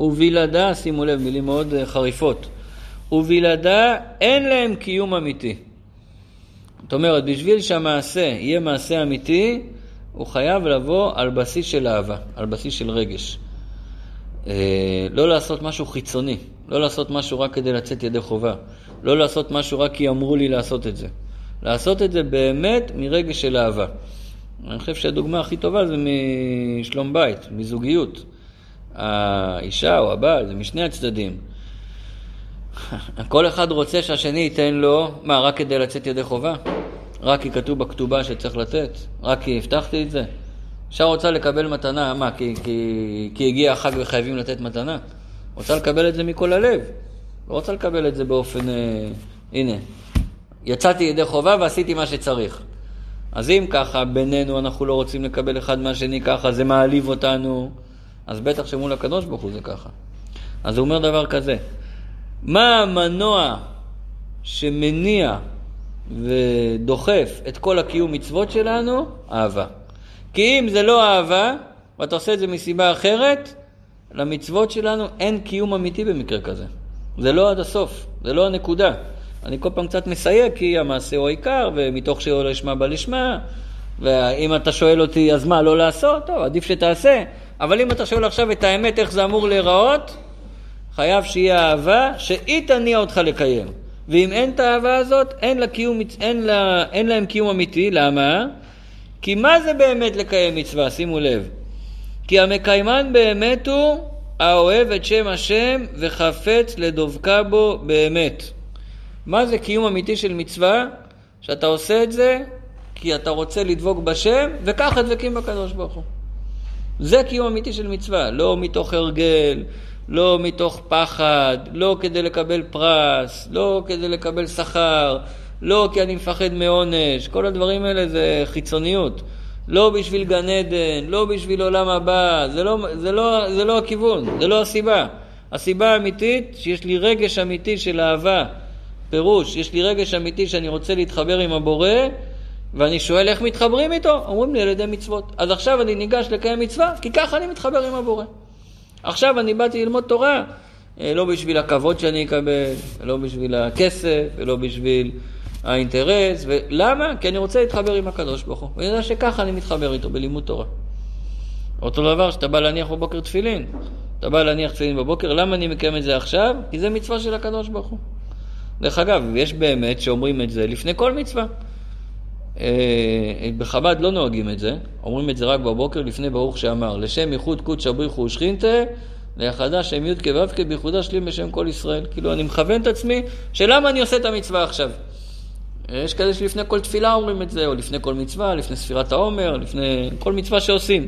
ובלעדה, שימו לב, מילים מאוד אה, חריפות, ובלעדה אין להם קיום אמיתי. זאת אומרת, בשביל שהמעשה יהיה מעשה אמיתי, הוא חייב לבוא על בסיס של אהבה, על בסיס של רגש. אה, לא לעשות משהו חיצוני, לא לעשות משהו רק כדי לצאת ידי חובה, לא לעשות משהו רק כי אמרו לי לעשות את זה. לעשות את זה באמת מרגש של אהבה. אני חושב שהדוגמה הכי טובה זה משלום בית, מזוגיות. האישה או הבעל, זה משני הצדדים. כל אחד רוצה שהשני ייתן לו, מה, רק כדי לצאת ידי חובה? רק כי כתוב בכתובה שצריך לתת? רק כי הבטחתי את זה? אישה רוצה לקבל מתנה, מה, כי, כי, כי הגיע החג וחייבים לתת מתנה? רוצה לקבל את זה מכל הלב. לא רוצה לקבל את זה באופן, אה, הנה, יצאתי ידי חובה ועשיתי מה שצריך. אז אם ככה, בינינו אנחנו לא רוצים לקבל אחד מהשני ככה, זה מעליב אותנו, אז בטח שמול הקדוש ברוך הוא זה ככה. אז הוא אומר דבר כזה, מה המנוע שמניע ודוחף את כל הקיום מצוות שלנו? אהבה. כי אם זה לא אהבה, ואתה עושה את זה מסיבה אחרת, למצוות שלנו אין קיום אמיתי במקרה כזה. זה לא עד הסוף, זה לא הנקודה. אני כל פעם קצת מסייג כי המעשה הוא העיקר, ומתוך שלא לשמה בא לשמה, ואם אתה שואל אותי, אז מה, לא לעשות? טוב, עדיף שתעשה. אבל אם אתה שואל עכשיו את האמת, איך זה אמור להיראות, חייב שיהיה אהבה שהיא תניע אותך לקיים. ואם אין את האהבה הזאת, אין, לה קיום, אין, לה, אין להם קיום אמיתי. למה? כי מה זה באמת לקיים מצווה? שימו לב. כי המקיימן באמת הוא האוהב את שם השם וחפץ לדבקה בו באמת. מה זה קיום אמיתי של מצווה? שאתה עושה את זה כי אתה רוצה לדבוק בשם, וככה דבקים בקדוש ברוך הוא. זה קיום אמיתי של מצווה, לא מתוך הרגל, לא מתוך פחד, לא כדי לקבל פרס, לא כדי לקבל שכר, לא כי אני מפחד מעונש, כל הדברים האלה זה חיצוניות. לא בשביל גן עדן, לא בשביל עולם הבא, זה לא, זה, לא, זה לא הכיוון, זה לא הסיבה. הסיבה האמיתית, שיש לי רגש אמיתי של אהבה, פירוש, יש לי רגש אמיתי שאני רוצה להתחבר עם הבורא, ואני שואל איך מתחברים איתו, אומרים לי על ידי מצוות. אז עכשיו אני ניגש לקיים מצווה, כי ככה אני מתחבר עם הבורא. עכשיו אני באתי ללמוד תורה, אה, לא בשביל הכבוד שאני אקבל, ולא בשביל הכסף, ולא בשביל האינטרס, ולמה? כי אני רוצה להתחבר עם הקדוש ברוך הוא, ואני יודע שככה אני מתחבר איתו בלימוד תורה. אותו דבר שאתה בא להניח בבוקר תפילין, אתה בא להניח תפילין בבוקר, למה אני מקיים את זה עכשיו? כי זה מצווה של הקדוש ברוך הוא. דרך אגב, יש באמת שאומרים את זה לפני כל מצווה. אה, בחב"ד לא נוהגים את זה, אומרים את זה רק בבוקר לפני ברוך שאמר, לשם ייחוד קודש הבריחו ושכינתה, ליחדה שם י' כו' בייחודה שלים בשם כל ישראל. כאילו, אני מכוון את עצמי, שלמה אני עושה את המצווה עכשיו? יש כאלה שלפני כל תפילה אומרים את זה, או לפני כל מצווה, לפני ספירת העומר, לפני כל מצווה שעושים.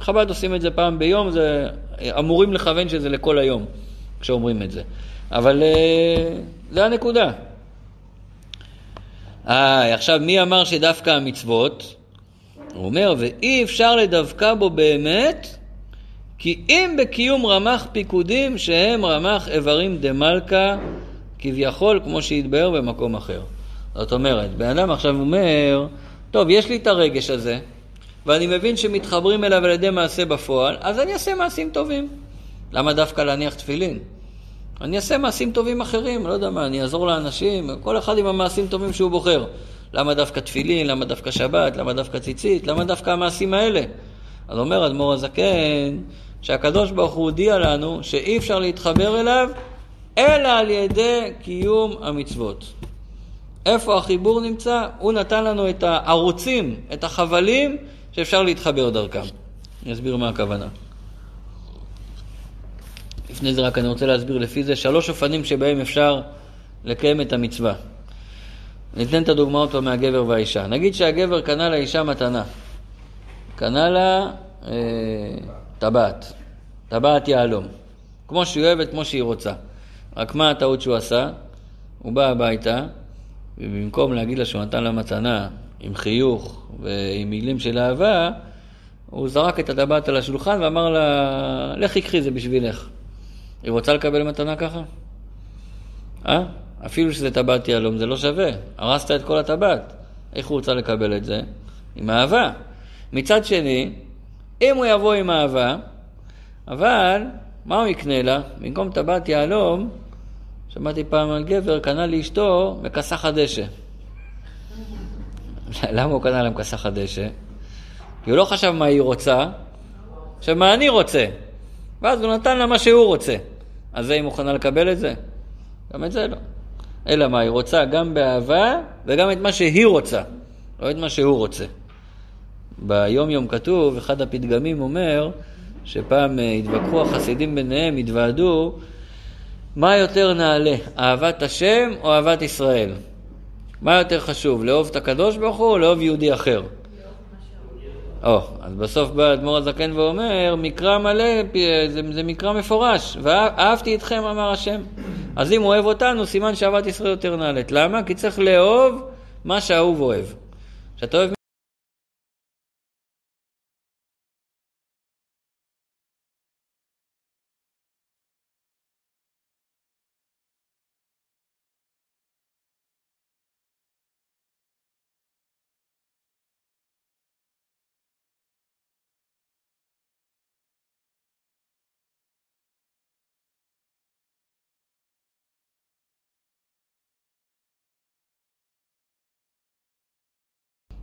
חב"ד עושים את זה פעם ביום, זה אמורים לכוון שזה לכל היום, כשאומרים את זה. אבל אה, זה הנקודה. אה, עכשיו, מי אמר שדווקא המצוות? הוא אומר, ואי אפשר לדווקא בו באמת, כי אם בקיום רמ"ח פיקודים שהם רמ"ח איברים דמלכה, כביכול כמו שהתבהר במקום אחר. זאת אומרת, בן אדם עכשיו אומר, טוב, יש לי את הרגש הזה, ואני מבין שמתחברים אליו על ידי מעשה בפועל, אז אני אעשה מעשים טובים. למה דווקא להניח תפילין? אני אעשה מעשים טובים אחרים, לא יודע מה, אני אעזור לאנשים, כל אחד עם המעשים טובים שהוא בוחר. למה דווקא תפילין, למה דווקא שבת, למה דווקא ציצית, למה דווקא המעשים האלה? אז אומר אדמו"ר הזקן, שהקדוש ברוך הוא הודיע לנו שאי אפשר להתחבר אליו אלא על ידי קיום המצוות. איפה החיבור נמצא? הוא נתן לנו את הערוצים, את החבלים, שאפשר להתחבר דרכם. אני אסביר מה הכוונה. לפני זה רק אני רוצה להסביר לפי זה שלוש אופנים שבהם אפשר לקיים את המצווה. ניתן את הדוגמאות פה מהגבר והאישה. נגיד שהגבר קנה לאישה מתנה. קנה לה אה, טבעת, טבעת יהלום. כמו שהיא אוהבת, כמו שהיא רוצה. רק מה הטעות שהוא עשה? הוא בא הביתה, ובמקום להגיד לה שהוא נתן לה מתנה עם חיוך ועם מילים של אהבה, הוא זרק את הטבעת על השולחן ואמר לה, לכי קחי זה בשבילך. היא רוצה לקבל מתנה ככה? אה? אפילו שזה טבעת יהלום זה לא שווה. הרסת את כל הטבעת. איך הוא רוצה לקבל את זה? עם אהבה. מצד שני, אם הוא יבוא עם אהבה, אבל מה הוא יקנה לה? במקום טבעת יהלום, שמעתי פעם על גבר, קנה לאשתו מכסחת דשא. למה הוא קנה לה מכסחת דשא? כי הוא לא חשב מה היא רוצה, עכשיו מה אני רוצה. ואז הוא נתן לה מה שהוא רוצה. אז היא מוכנה לקבל את זה? גם את זה לא. אלא מה, היא רוצה גם באהבה וגם את מה שהיא רוצה, לא את מה שהוא רוצה. ביום יום כתוב, אחד הפתגמים אומר, שפעם אה, התווכחו החסידים ביניהם, התוועדו, מה יותר נעלה, אהבת השם או אהבת ישראל? מה יותר חשוב, לאהוב את הקדוש ברוך הוא או לאהוב יהודי אחר? או, אז בסוף בא אדמו"ר הזקן ואומר, מקרא מלא, זה, זה מקרא מפורש, ואהבתי אתכם אמר השם. אז אם הוא אוהב אותנו, סימן שאהבת ישראל יותר נעלית. למה? כי צריך לאהוב מה שהאהוב אוהב. כשאתה אוהב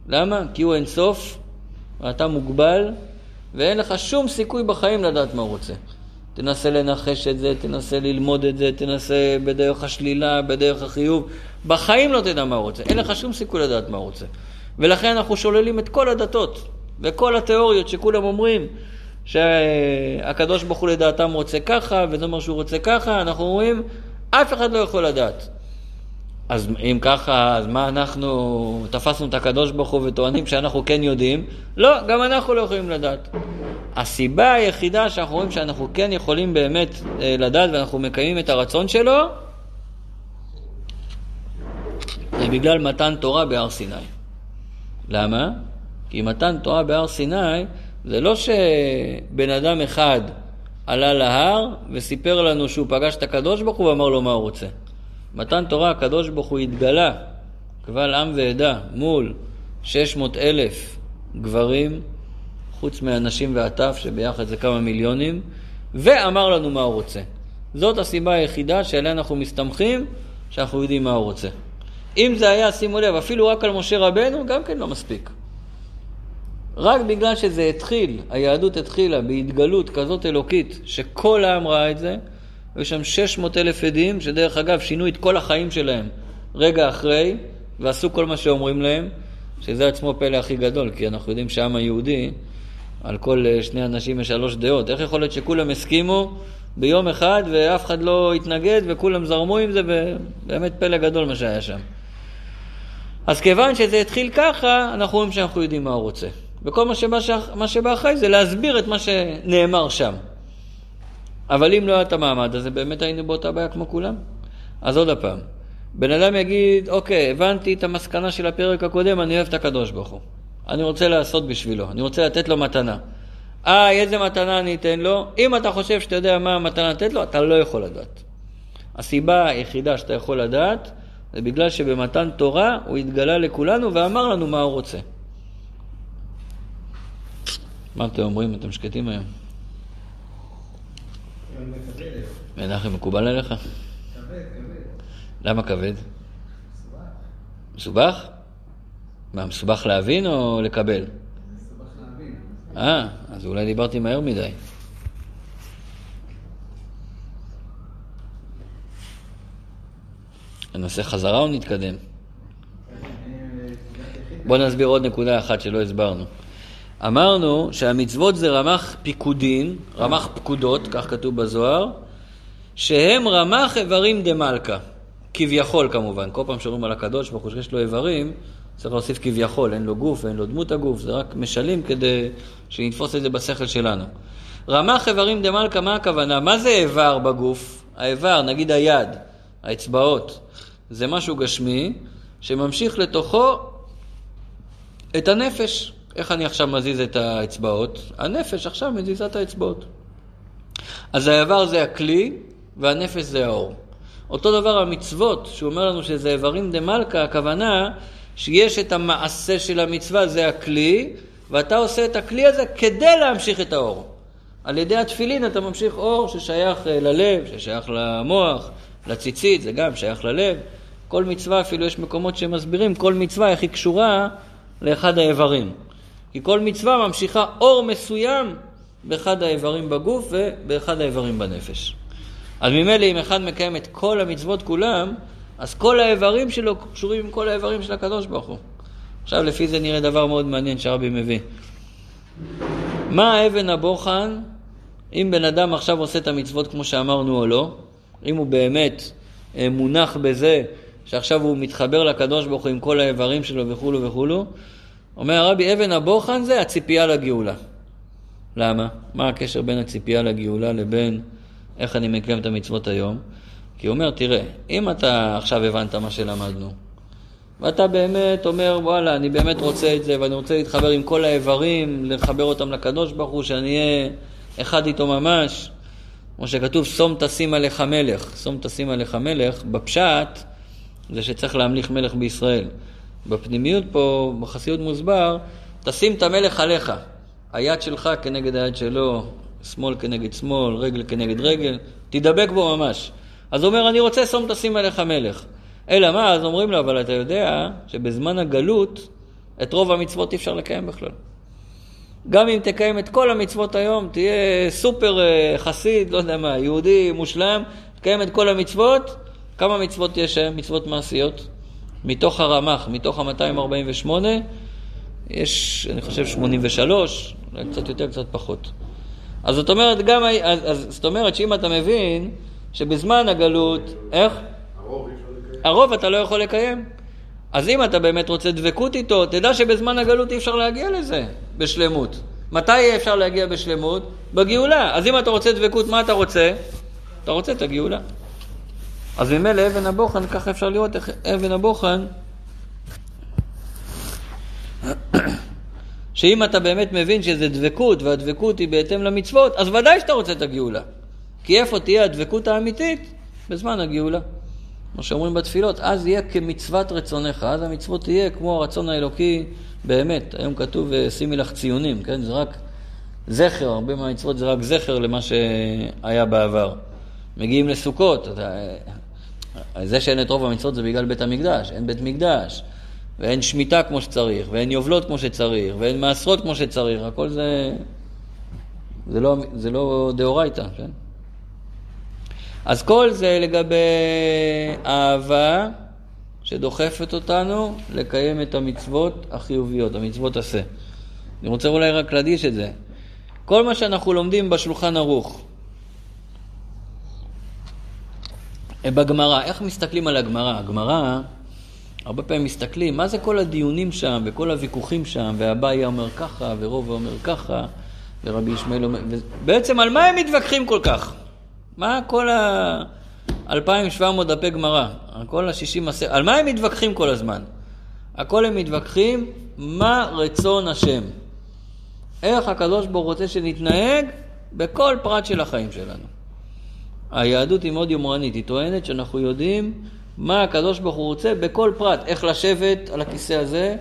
למה? כי הוא אינסוף, ואתה מוגבל, ואין לך שום סיכוי בחיים לדעת מה הוא רוצה. תנסה לנחש את זה, תנסה ללמוד את זה, תנסה בדרך השלילה, בדרך החיוב. בחיים לא תדע מה הוא רוצה, אין לך שום סיכוי לדעת מה הוא רוצה. ולכן אנחנו שוללים את כל הדתות וכל התיאוריות שכולם אומרים שהקדוש ברוך הוא לדעתם רוצה ככה, וזה אומר שהוא רוצה ככה, אנחנו אומרים, אף אחד לא יכול לדעת. אז אם ככה, אז מה אנחנו תפסנו את הקדוש ברוך הוא וטוענים שאנחנו כן יודעים? לא, גם אנחנו לא יכולים לדעת. הסיבה היחידה שאנחנו רואים שאנחנו כן יכולים באמת אה, לדעת ואנחנו מקיימים את הרצון שלו, זה בגלל מתן תורה בהר סיני. למה? כי מתן תורה בהר סיני זה לא שבן אדם אחד עלה להר וסיפר לנו שהוא פגש את הקדוש ברוך הוא ואמר לו מה הוא רוצה. מתן תורה הקדוש ברוך הוא התגלה קבל עם ועדה מול 600 אלף גברים, חוץ מהנשים והטף שביחד זה כמה מיליונים, ואמר לנו מה הוא רוצה. זאת הסיבה היחידה שעליה אנחנו מסתמכים, שאנחנו יודעים מה הוא רוצה. אם זה היה, שימו לב, אפילו רק על משה רבנו, גם כן לא מספיק. רק בגלל שזה התחיל, היהדות התחילה בהתגלות כזאת אלוקית, שכל העם ראה את זה, היו שם 600 אלף עדים, שדרך אגב שינו את כל החיים שלהם רגע אחרי, ועשו כל מה שאומרים להם, שזה עצמו פלא הכי גדול, כי אנחנו יודעים שהעם היהודי, על כל אה, שני אנשים יש שלוש דעות. איך יכול להיות שכולם הסכימו ביום אחד ואף אחד לא התנגד וכולם זרמו עם זה, ובאמת פלא גדול מה שהיה שם. אז כיוון שזה התחיל ככה, אנחנו רואים שאנחנו יודעים מה הוא רוצה. וכל מה שבא, מה שבא אחרי זה להסביר את מה שנאמר שם. אבל אם לא היה את המעמד הזה, באמת היינו באותה בעיה כמו כולם. אז עוד פעם, בן אדם יגיד, אוקיי, הבנתי את המסקנה של הפרק הקודם, אני אוהב את הקדוש ברוך הוא. אני רוצה לעשות בשבילו, אני רוצה לתת לו מתנה. אה, איזה מתנה אני אתן לו? אם אתה חושב שאתה יודע מה המתנה לתת לו, אתה לא יכול לדעת. הסיבה היחידה שאתה יכול לדעת, זה בגלל שבמתן תורה הוא התגלה לכולנו ואמר לנו מה הוא רוצה. מה אתם אומרים? אתם שקטים היום. מנחם, מקובל עליך? כבד, כבד. למה כבד? מסובך. מסובך? מה, מסובך להבין או לקבל? מסובך להבין. אה, אז אולי דיברתי מהר מדי. נעשה חזרה או נתקדם? בואו נסביר עוד נקודה אחת שלא הסברנו. אמרנו שהמצוות זה רמ"ח פיקודין, רמ"ח פקודות, כך כתוב בזוהר, שהם רמ"ח איברים דמלכה. כביכול כמובן, כל פעם שאומרים על הקדוש ברוך הוא שיש לו איברים, צריך להוסיף כביכול, אין לו גוף ואין לו דמות הגוף, זה רק משלים כדי שנתפוס את זה בשכל שלנו. רמ"ח איברים דמלכה, מה הכוונה? מה זה איבר בגוף? האיבר, נגיד היד, האצבעות, זה משהו גשמי שממשיך לתוכו את הנפש. איך אני עכשיו מזיז את האצבעות? הנפש עכשיו מזיזה את האצבעות. אז האיבר זה הכלי והנפש זה האור. אותו דבר המצוות, שהוא אומר לנו שזה איברים דה מלכה, הכוונה שיש את המעשה של המצווה, זה הכלי, ואתה עושה את הכלי הזה כדי להמשיך את האור. על ידי התפילין אתה ממשיך אור ששייך אה, ללב, ששייך למוח, לציצית, זה גם שייך ללב. כל מצווה, אפילו יש מקומות שמסבירים כל מצווה איך היא קשורה לאחד האיברים. כי כל מצווה ממשיכה אור מסוים באחד האיברים בגוף ובאחד האיברים בנפש. אז ממילא אם אחד מקיים את כל המצוות כולם, אז כל האיברים שלו קשורים עם כל האיברים של הקדוש ברוך הוא. עכשיו לפי זה נראה דבר מאוד מעניין שהרבי מביא. מה האבן הבוחן אם בן אדם עכשיו עושה את המצוות כמו שאמרנו או לא? אם הוא באמת אה, מונח בזה שעכשיו הוא מתחבר לקדוש ברוך הוא עם כל האיברים שלו וכולו וכולו, אומר הרבי, אבן הבוחן זה הציפייה לגאולה. למה? מה הקשר בין הציפייה לגאולה לבין איך אני מקיים את המצוות היום? כי הוא אומר, תראה, אם אתה עכשיו הבנת מה שלמדנו, ואתה באמת אומר, וואלה, אני באמת רוצה את זה, ואני רוצה להתחבר עם כל האיברים, לחבר אותם לקדוש ברוך הוא, שאני אהיה אחד איתו ממש, כמו שכתוב, שום תשים עליך מלך. שום תשים עליך מלך, בפשט, זה שצריך להמליך מלך בישראל. בפנימיות פה, בחסידות מוסבר, תשים את המלך עליך. היד שלך כנגד היד שלו, שמאל כנגד שמאל, רגל כנגד רגל, תדבק בו ממש. אז הוא אומר, אני רוצה שום תשים עליך מלך. אלא מה? אז אומרים לו, אבל אתה יודע שבזמן הגלות, את רוב המצוות אי אפשר לקיים בכלל. גם אם תקיים את כל המצוות היום, תהיה סופר אה, חסיד, לא יודע מה, יהודי מושלם, תקיים את כל המצוות, כמה מצוות יש היום? מצוות מעשיות? מתוך הרמ"ח, מתוך ה-248, יש, אני חושב, 83, אולי קצת יותר, קצת פחות. אז זאת אומרת, גם, אז, אז זאת אומרת שאם אתה מבין שבזמן הגלות, איך? הרוב אתה לא יכול לקיים. אז אם אתה באמת רוצה דבקות איתו, תדע שבזמן הגלות אי אפשר להגיע לזה בשלמות. מתי אפשר להגיע בשלמות? בגאולה. אז אם אתה רוצה דבקות, מה אתה רוצה? אתה רוצה את הגאולה. אז ממילא אבן הבוחן, ככה אפשר לראות איך אבן הבוחן, שאם אתה באמת מבין שזה דבקות, והדבקות היא בהתאם למצוות, אז ודאי שאתה רוצה את הגאולה. כי איפה תהיה הדבקות האמיתית? בזמן הגאולה. כמו שאומרים בתפילות, אז יהיה כמצוות רצונך, אז המצוות תהיה כמו הרצון האלוקי באמת. היום כתוב, שימי לך ציונים, כן? זה רק זכר, הרבה מהמצוות זה רק זכר למה שהיה בעבר. מגיעים לסוכות, זה שאין את רוב המצוות זה בגלל בית המקדש, אין בית מקדש, ואין שמיטה כמו שצריך, ואין יובלות כמו שצריך, ואין מעשרות כמו שצריך, הכל זה... זה לא, זה לא דאורייתא, כן? אז כל זה לגבי אהבה שדוחפת אותנו לקיים את המצוות החיוביות, המצוות עשה. אני רוצה אולי רק להדגיש את זה. כל מה שאנחנו לומדים בשולחן ערוך, בגמרא, איך מסתכלים על הגמרא? הגמרא, הרבה פעמים מסתכלים, מה זה כל הדיונים שם, וכל הוויכוחים שם, ואביי אומר ככה, ורוב אומר ככה, ורבי ישמעאל אומר... בעצם על מה הם מתווכחים כל כך? מה כל ה-2,700 דפי גמרא? על כל ה-60 עשר... על מה הם מתווכחים כל הזמן? הכל הם מתווכחים מה רצון השם. איך הקדוש ברוך הוא רוצה שנתנהג בכל פרט של החיים שלנו. היהדות היא מאוד יומרנית, היא טוענת שאנחנו יודעים מה הקדוש ברוך הוא רוצה בכל פרט, איך לשבת על הכיסא הזה,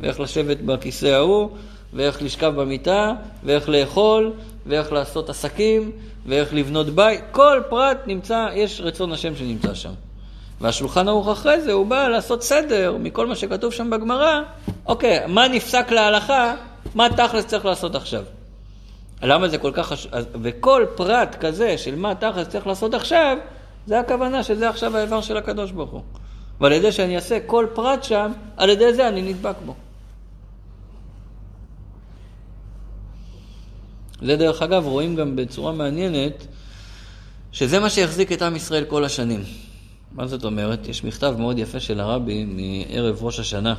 ואיך לשבת בכיסא ההוא, ואיך לשכב במיטה, ואיך לאכול, ואיך לעשות עסקים, ואיך לבנות בית, כל פרט נמצא, יש רצון השם שנמצא שם. והשולחן ערוך אחרי זה, הוא בא לעשות סדר מכל מה שכתוב שם בגמרא, אוקיי, מה נפסק להלכה, מה תכלס צריך לעשות עכשיו. למה זה כל כך חשוב? וכל פרט כזה של מה תכלס צריך לעשות עכשיו, זה הכוונה שזה עכשיו האיבר של הקדוש ברוך הוא. ועל ידי שאני אעשה כל פרט שם, על ידי זה אני נדבק בו. זה דרך אגב, רואים גם בצורה מעניינת, שזה מה שהחזיק את עם ישראל כל השנים. מה זאת אומרת? יש מכתב מאוד יפה של הרבי מערב ראש השנה,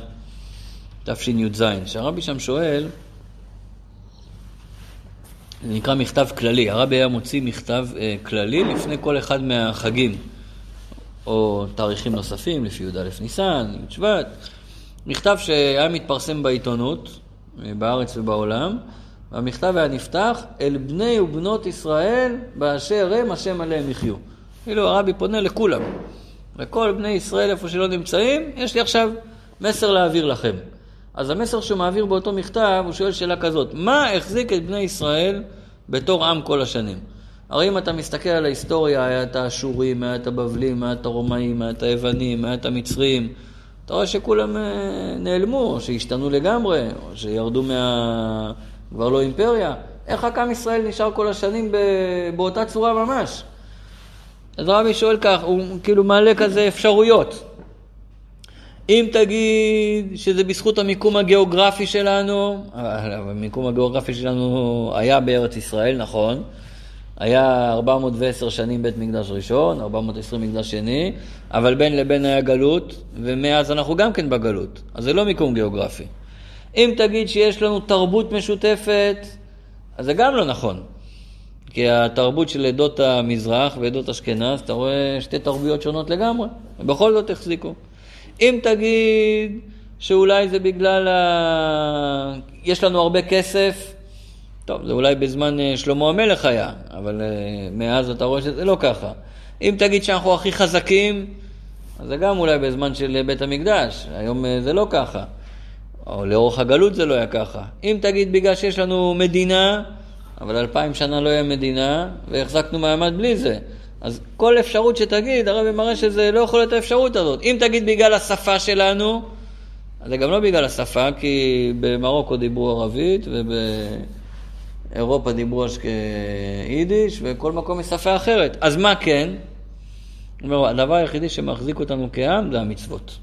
תשי"ז, שהרבי שם שואל, נקרא מכתב כללי. הרבי היה מוציא מכתב אה, כללי לפני כל אחד מהחגים, או תאריכים נוספים, לפי י"א ניסן, י"ד שבט. מכתב שהיה מתפרסם בעיתונות, אה, בארץ ובעולם, והמכתב היה נפתח, אל בני ובנות ישראל באשר הם השם עליהם יחיו. כאילו הרבי פונה לכולם. לכל בני ישראל איפה שלא נמצאים, יש לי עכשיו מסר להעביר לכם. אז המסר שהוא מעביר באותו מכתב, הוא שואל שאלה כזאת, מה החזיק את בני ישראל בתור עם כל השנים? הרי אם אתה מסתכל על ההיסטוריה, היה את האשורים, היה את הבבלים, היה את הרומאים, היה את היוונים, היה את המצרים, אתה רואה שכולם אה, נעלמו, או שהשתנו לגמרי, או שירדו מה... כבר לא אימפריה. איך רק עם ישראל נשאר כל השנים באותה צורה ממש? אז רבי שואל כך, הוא כאילו מעלה כזה אפשרויות. אם תגיד שזה בזכות המיקום הגיאוגרפי שלנו, המיקום הגיאוגרפי שלנו היה בארץ ישראל, נכון. היה 410 שנים בית מקדש ראשון, 420 מקדש שני, אבל בין לבין היה גלות, ומאז אנחנו גם כן בגלות. אז זה לא מיקום גיאוגרפי. אם תגיד שיש לנו תרבות משותפת, אז זה גם לא נכון. כי התרבות של עדות המזרח ועדות אשכנז, אתה רואה שתי תרבויות שונות לגמרי, ובכל זאת החזיקו. אם תגיד שאולי זה בגלל ה... יש לנו הרבה כסף, טוב, זה אולי בזמן אה, שלמה המלך היה, אבל uh, מאז אתה רואה שזה לא ככה. אם תגיד שאנחנו הכי חזקים, אז זה גם אולי בזמן של בית המקדש, היום זה לא ככה. או לאורך הגלות זה לא היה ככה. אם תגיד בגלל שיש לנו מדינה, אבל אלפיים שנה לא היה מדינה, והחזקנו מעמד בלי זה. אז כל אפשרות שתגיד, הרבי מראה שזה לא יכול להיות האפשרות הזאת. אם תגיד בגלל השפה שלנו, זה גם לא בגלל השפה, כי במרוקו דיברו ערבית, ובאירופה דיברו יידיש, וכל מקום יש שפה אחרת. אז מה כן? אומר, הדבר היחידי שמחזיק אותנו כעם זה המצוות.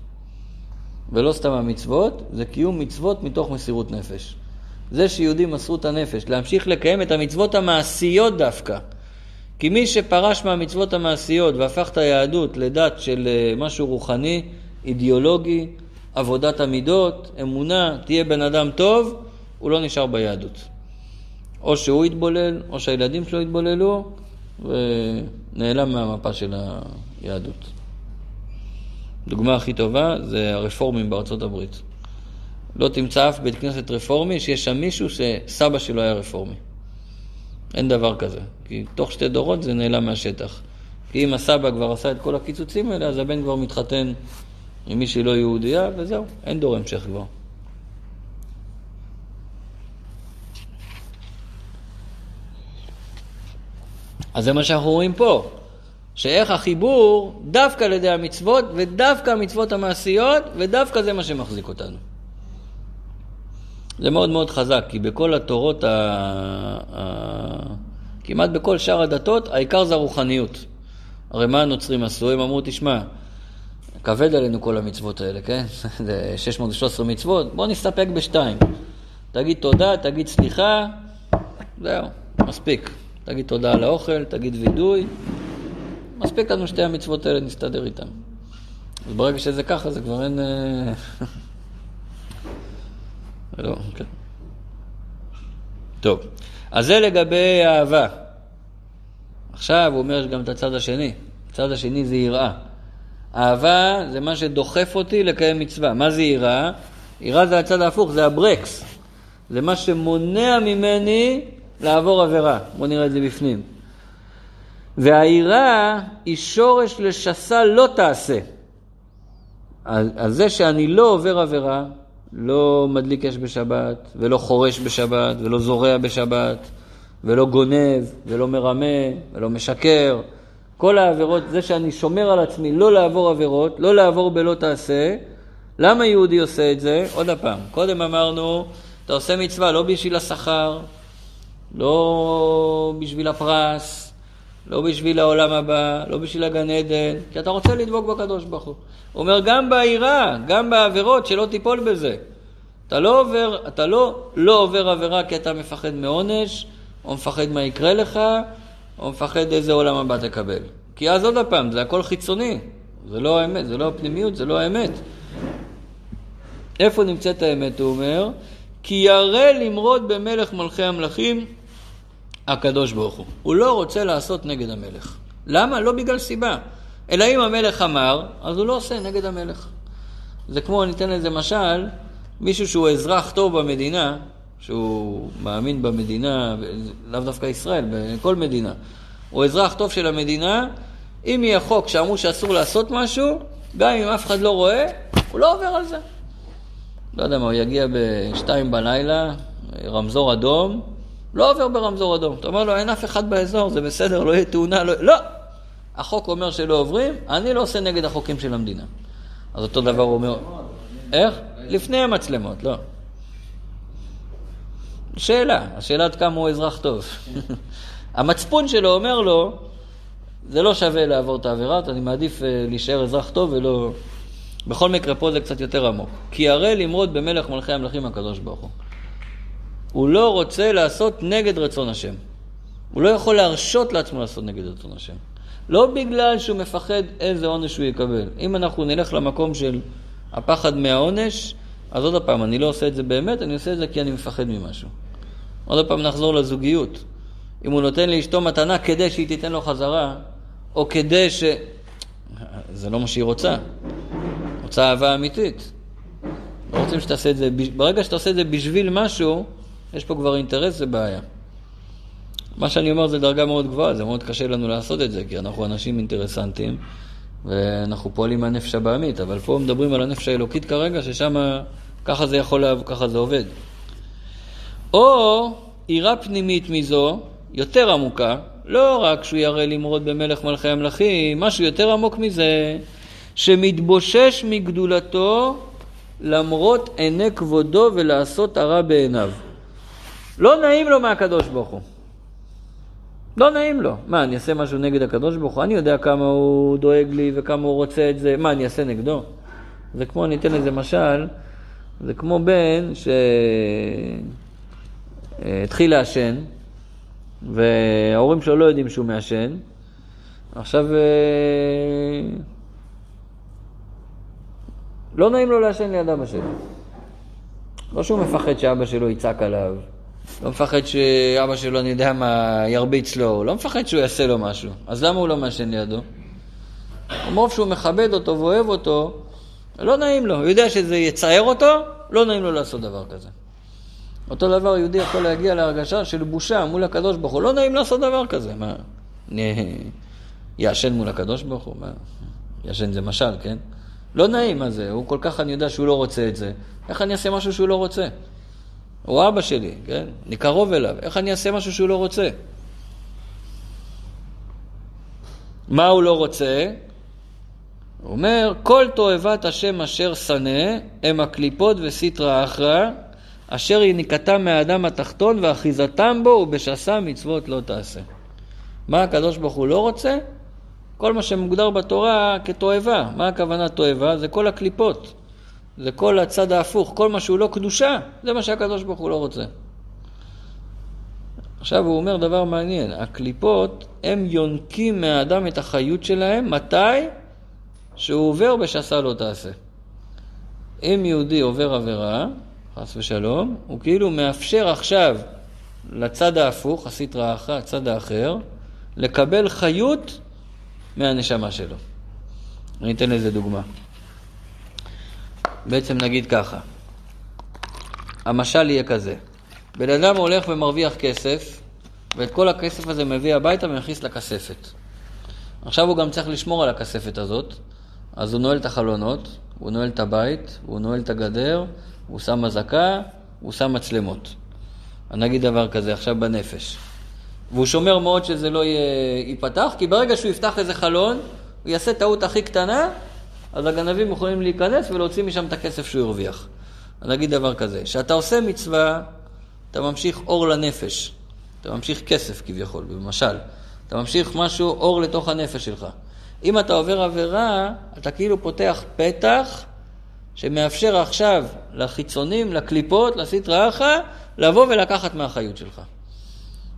ולא סתם המצוות, זה קיום מצוות מתוך מסירות נפש. זה שיהודים מסרו את הנפש, להמשיך לקיים את המצוות המעשיות דווקא. כי מי שפרש מהמצוות המעשיות והפך את היהדות לדת של אה, משהו רוחני, אידיאולוגי, עבודת המידות, אמונה, תהיה בן אדם טוב, הוא לא נשאר ביהדות. או שהוא יתבולל, או שהילדים שלו יתבוללו, ונעלם מהמפה של היהדות. דוגמה הכי טובה זה הרפורמים בארצות הברית. לא תמצא אף בית כנסת רפורמי שיש שם מישהו שסבא שלו היה רפורמי. אין דבר כזה. כי תוך שתי דורות זה נעלם מהשטח. כי אם הסבא כבר עשה את כל הקיצוצים האלה, אז הבן כבר מתחתן עם מי שהיא לא יהודייה, וזהו, אין דור המשך כבר. אז זה מה שאנחנו רואים פה, שאיך החיבור דווקא על ידי המצוות, ודווקא המצוות המעשיות, ודווקא זה מה שמחזיק אותנו. זה מאוד מאוד חזק, כי בכל התורות, ה... ה... כמעט בכל שאר הדתות, העיקר זה הרוחניות. הרי מה הנוצרים עשו? הם אמרו, תשמע, כבד עלינו כל המצוות האלה, כן? זה 613 מצוות, בואו נסתפק בשתיים. תגיד תודה, תגיד סליחה, זהו, מספיק. תגיד תודה על האוכל, תגיד וידוי, מספיק לנו שתי המצוות האלה, נסתדר איתן. אז ברגע שזה ככה, זה כבר אין... לא, כן. טוב, אז זה לגבי אהבה. עכשיו הוא אומר גם את הצד השני. הצד השני זה יראה. אהבה זה מה שדוחף אותי לקיים מצווה. מה זה יראה? יראה זה הצד ההפוך, זה הברקס. זה מה שמונע ממני לעבור עבירה. בואו נראה את זה בפנים. והיראה היא שורש לשסה לא תעשה. אז זה שאני לא עובר עבירה, לא מדליק אש בשבת, ולא חורש בשבת, ולא זורע בשבת, ולא גונב, ולא מרמה, ולא משקר. כל העבירות, זה שאני שומר על עצמי לא לעבור עבירות, לא לעבור בלא תעשה. למה יהודי עושה את זה? עוד פעם, קודם אמרנו, אתה עושה מצווה לא בשביל השכר, לא בשביל הפרס, לא בשביל העולם הבא, לא בשביל הגן עדן, כי אתה רוצה לדבוק בקדוש ברוך הוא. הוא אומר, גם בעירה, גם בעבירות, שלא תיפול בזה. אתה לא עובר, אתה לא, לא עובר עבירה כי אתה מפחד מעונש, או מפחד מה יקרה לך, או מפחד איזה עולם הבא תקבל. כי אז עוד פעם, זה הכל חיצוני. זה לא האמת, זה לא הפנימיות, זה לא האמת. איפה נמצאת האמת, הוא אומר? כי ירא למרוד במלך מלכי המלכים הקדוש ברוך הוא. הוא לא רוצה לעשות נגד המלך. למה? לא בגלל סיבה. אלא אם המלך אמר, אז הוא לא עושה נגד המלך. זה כמו, אני אתן לזה משל, מישהו שהוא אזרח טוב במדינה, שהוא מאמין במדינה, לאו דווקא ישראל, בכל מדינה, הוא אזרח טוב של המדינה, אם יהיה חוק שאמרו שאסור לעשות משהו, גם אם אף אחד לא רואה, הוא לא עובר על זה. לא יודע מה, הוא יגיע בשתיים בלילה, רמזור אדום, לא עובר ברמזור אדום. אתה אומר לו, אין אף אחד באזור, זה בסדר, לא יהיה תאונה, לא... לא! החוק אומר שלא עוברים, אני לא עושה נגד החוקים של המדינה. אז אותו דבר הוא אומר... איך? לפני המצלמות, לא. שאלה, השאלה עד כמה הוא אזרח טוב. המצפון שלו אומר לו, זה לא שווה לעבור את העבירה, אני מעדיף אה, להישאר אזרח טוב ולא... בכל מקרה פה זה קצת יותר עמוק. כי הרי למרוד במלך מלכי המלכים הקדוש ברוך הוא. הוא לא רוצה לעשות נגד רצון השם. הוא לא יכול להרשות לעצמו לעשות נגד רצון השם. לא בגלל שהוא מפחד איזה עונש הוא יקבל. אם אנחנו נלך למקום של הפחד מהעונש, אז עוד פעם, אני לא עושה את זה באמת, אני עושה את זה כי אני מפחד ממשהו. עוד פעם נחזור לזוגיות. אם הוא נותן לאשתו מתנה כדי שהיא תיתן לו חזרה, או כדי ש... זה לא מה שהיא רוצה. רוצה אהבה אמיתית. לא רוצים שתעשה את זה, ברגע שאתה עושה את זה בשביל משהו, יש פה כבר אינטרס, זה בעיה. מה שאני אומר זה דרגה מאוד גבוהה, זה מאוד קשה לנו לעשות את זה, כי אנחנו אנשים אינטרסנטים, ואנחנו פועלים מהנפש הבעמית, אבל פה מדברים על הנפש האלוקית כרגע, ששם ככה זה יכול, לעבוד, ככה זה עובד. או עירה פנימית מזו, יותר עמוקה, לא רק שהוא ירא למרוד במלך מלכי המלכים, משהו יותר עמוק מזה, שמתבושש מגדולתו למרות עיני כבודו ולעשות הרע בעיניו. לא נעים לו מהקדוש ברוך הוא. לא נעים לו. מה, אני אעשה משהו נגד הקדוש ברוך הוא? אני יודע כמה הוא דואג לי וכמה הוא רוצה את זה. מה, אני אעשה נגדו? זה כמו, אני אתן לזה משל, זה כמו בן שהתחיל לעשן, וההורים שלו לא יודעים שהוא מעשן. עכשיו, אה, לא נעים לו לעשן ליד אבא שלו. לא שהוא מפחד שאבא שלו יצעק עליו, לא מפחד שאבא שלו, אני יודע מה, ירביץ לו, לא מפחד שהוא יעשה לו משהו. אז למה הוא לא מעשן לידו? מרוב שהוא מכבד אותו ואוהב אותו, לא נעים לו. הוא יודע שזה יצער אותו, לא נעים לו לעשות דבר כזה. אותו דבר יהודי יכול להגיע להרגשה של בושה מול הקדוש ברוך הוא. לא נעים לעשות דבר כזה. מה, יעשן מול הקדוש ברוך הוא? מה, יעשן זה משל, כן? לא נעים, מה זה? הוא כל כך, אני יודע שהוא לא רוצה את זה. איך אני אעשה משהו שהוא לא רוצה? הוא אבא שלי, כן? אני קרוב אליו. איך אני אעשה משהו שהוא לא רוצה? מה הוא לא רוצה? הוא אומר, כל תועבת השם אשר שנא, הם הקליפות וסיטרא אחרא, אשר יניקתם מהאדם התחתון ואחיזתם בו ובשסה מצוות לא תעשה. מה הקדוש ברוך הוא לא רוצה? כל מה שמוגדר בתורה כתועבה. מה הכוונה תועבה? זה כל הקליפות. זה כל הצד ההפוך. כל מה שהוא לא קדושה, זה מה שהקדוש ברוך הוא לא רוצה. עכשיו הוא אומר דבר מעניין, הקליפות, הם יונקים מהאדם את החיות שלהם, מתי? שהוא עובר בשסה לא תעשה. אם יהודי עובר עבירה, חס ושלום, הוא כאילו מאפשר עכשיו לצד ההפוך, הסטרא אחרא, הצד האחר, לקבל חיות מהנשמה שלו. אני אתן לזה דוגמה. בעצם נגיד ככה, המשל יהיה כזה, בן אדם הולך ומרוויח כסף, ואת כל הכסף הזה מביא הביתה ומכניס לכספת. עכשיו הוא גם צריך לשמור על הכספת הזאת, אז הוא נועל את החלונות, הוא נועל את הבית, הוא נועל את הגדר, הוא שם אזעקה, הוא שם מצלמות. אני אגיד דבר כזה עכשיו בנפש. והוא שומר מאוד שזה לא ייפתח, כי ברגע שהוא יפתח איזה חלון, הוא יעשה טעות הכי קטנה, אז הגנבים יכולים להיכנס ולהוציא משם את הכסף שהוא הרוויח. אני אגיד דבר כזה, כשאתה עושה מצווה, אתה ממשיך אור לנפש. אתה ממשיך כסף כביכול, במשל. אתה ממשיך משהו, אור לתוך הנפש שלך. אם אתה עובר עבירה, אתה כאילו פותח פתח שמאפשר עכשיו לחיצונים, לקליפות, לסטרא אחא, לבוא ולקחת מהחיות שלך.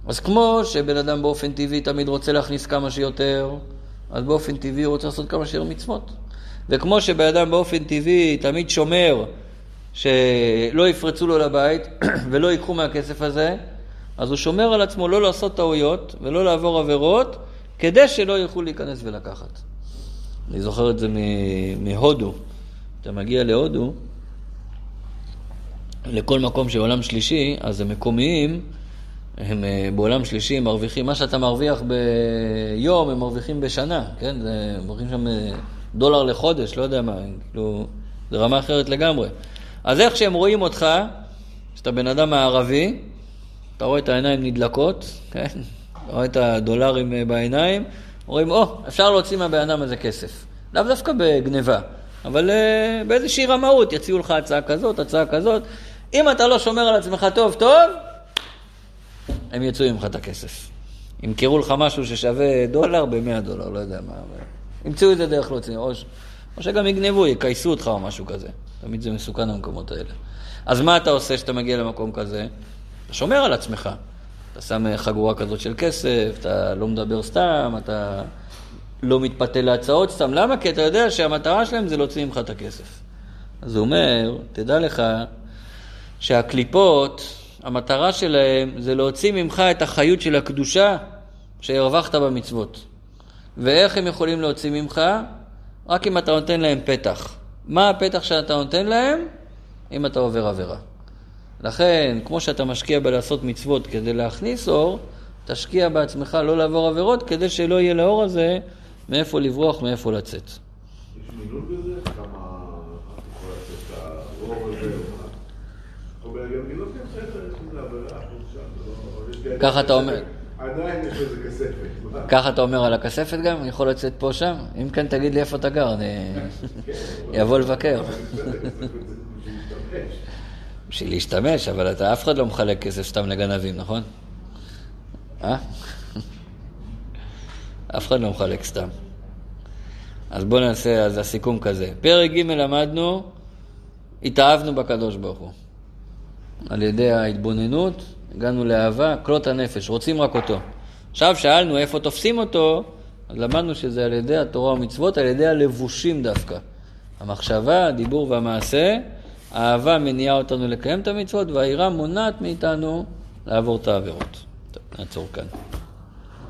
אז כמו שבן אדם באופן טבעי תמיד רוצה להכניס כמה שיותר, אז באופן טבעי הוא רוצה לעשות כמה שיותר מצוות. וכמו שבן אדם באופן טבעי תמיד שומר שלא יפרצו לו לבית ולא ייקחו מהכסף הזה, אז הוא שומר על עצמו לא לעשות טעויות ולא לעבור עבירות, כדי שלא יוכלו להיכנס ולקחת. אני זוכר את זה מהודו. אתה מגיע להודו, לכל מקום של עולם שלישי, אז המקומיים, הם אה, בעולם שלישי מרוויחים, מה שאתה מרוויח ביום, הם מרוויחים בשנה, כן? זה, מרוויחים שם אה, דולר לחודש, לא יודע מה, כאילו, זה רמה אחרת לגמרי. אז איך שהם רואים אותך, שאתה בן אדם מערבי, אתה רואה את העיניים נדלקות, כן? אתה רואה את הדולרים אה, בעיניים, רואים, או, oh, אפשר להוציא מהבן אדם הזה כסף. לאו דווקא בגניבה, אבל uh, באיזושהי רמאות יציעו לך הצעה כזאת, הצעה כזאת. אם אתה לא שומר על עצמך טוב טוב, הם יצאו ממך את הכסף. ימכרו לך משהו ששווה דולר ב-100 דולר, לא יודע מה. ימצאו את זה דרך להוציא, או, או שגם יגנבו, יכייסו אותך או משהו כזה. תמיד זה מסוכן במקומות האלה. אז מה אתה עושה כשאתה מגיע למקום כזה? אתה שומר על עצמך. אתה שם חגורה כזאת של כסף, אתה לא מדבר סתם, אתה לא מתפתה להצעות סתם. למה? כי אתה יודע שהמטרה שלהם זה להוציא ממך את הכסף. אז הוא אומר, תדע לך שהקליפות, המטרה שלהם זה להוציא ממך את החיות של הקדושה שהרווחת במצוות. ואיך הם יכולים להוציא ממך? רק אם אתה נותן להם פתח. מה הפתח שאתה נותן להם? אם אתה עובר עבירה. לכן, כמו שאתה משקיע בלעשות מצוות כדי להכניס אור, תשקיע בעצמך לא לעבור עבירות כדי שלא יהיה לאור הזה מאיפה לברוח, מאיפה לצאת. יש מילול בזה? כמה יכול לצאת האור הזה? ככה אתה אומר... עדיין יש איזה כספת. ככה אתה אומר על הכספת גם? יכול לצאת פה שם? אם כן, תגיד לי איפה אתה גר, אני אבוא לבקר. בשביל להשתמש, אבל אתה אף אחד לא מחלק כסף סתם לגנבים, נכון? אה? אף אחד לא מחלק סתם. אז בואו נעשה, אז הסיכום כזה. פרק ג' למדנו, התאהבנו בקדוש ברוך הוא. על ידי ההתבוננות הגענו לאהבה, כלות הנפש, רוצים רק אותו. עכשיו שאלנו איפה תופסים אותו, אז למדנו שזה על ידי התורה ומצוות, על ידי הלבושים דווקא. המחשבה, הדיבור והמעשה, האהבה מניעה אותנו לקיים את המצוות, והיראה מונעת מאיתנו לעבור את העבירות. טוב, נעצור כאן.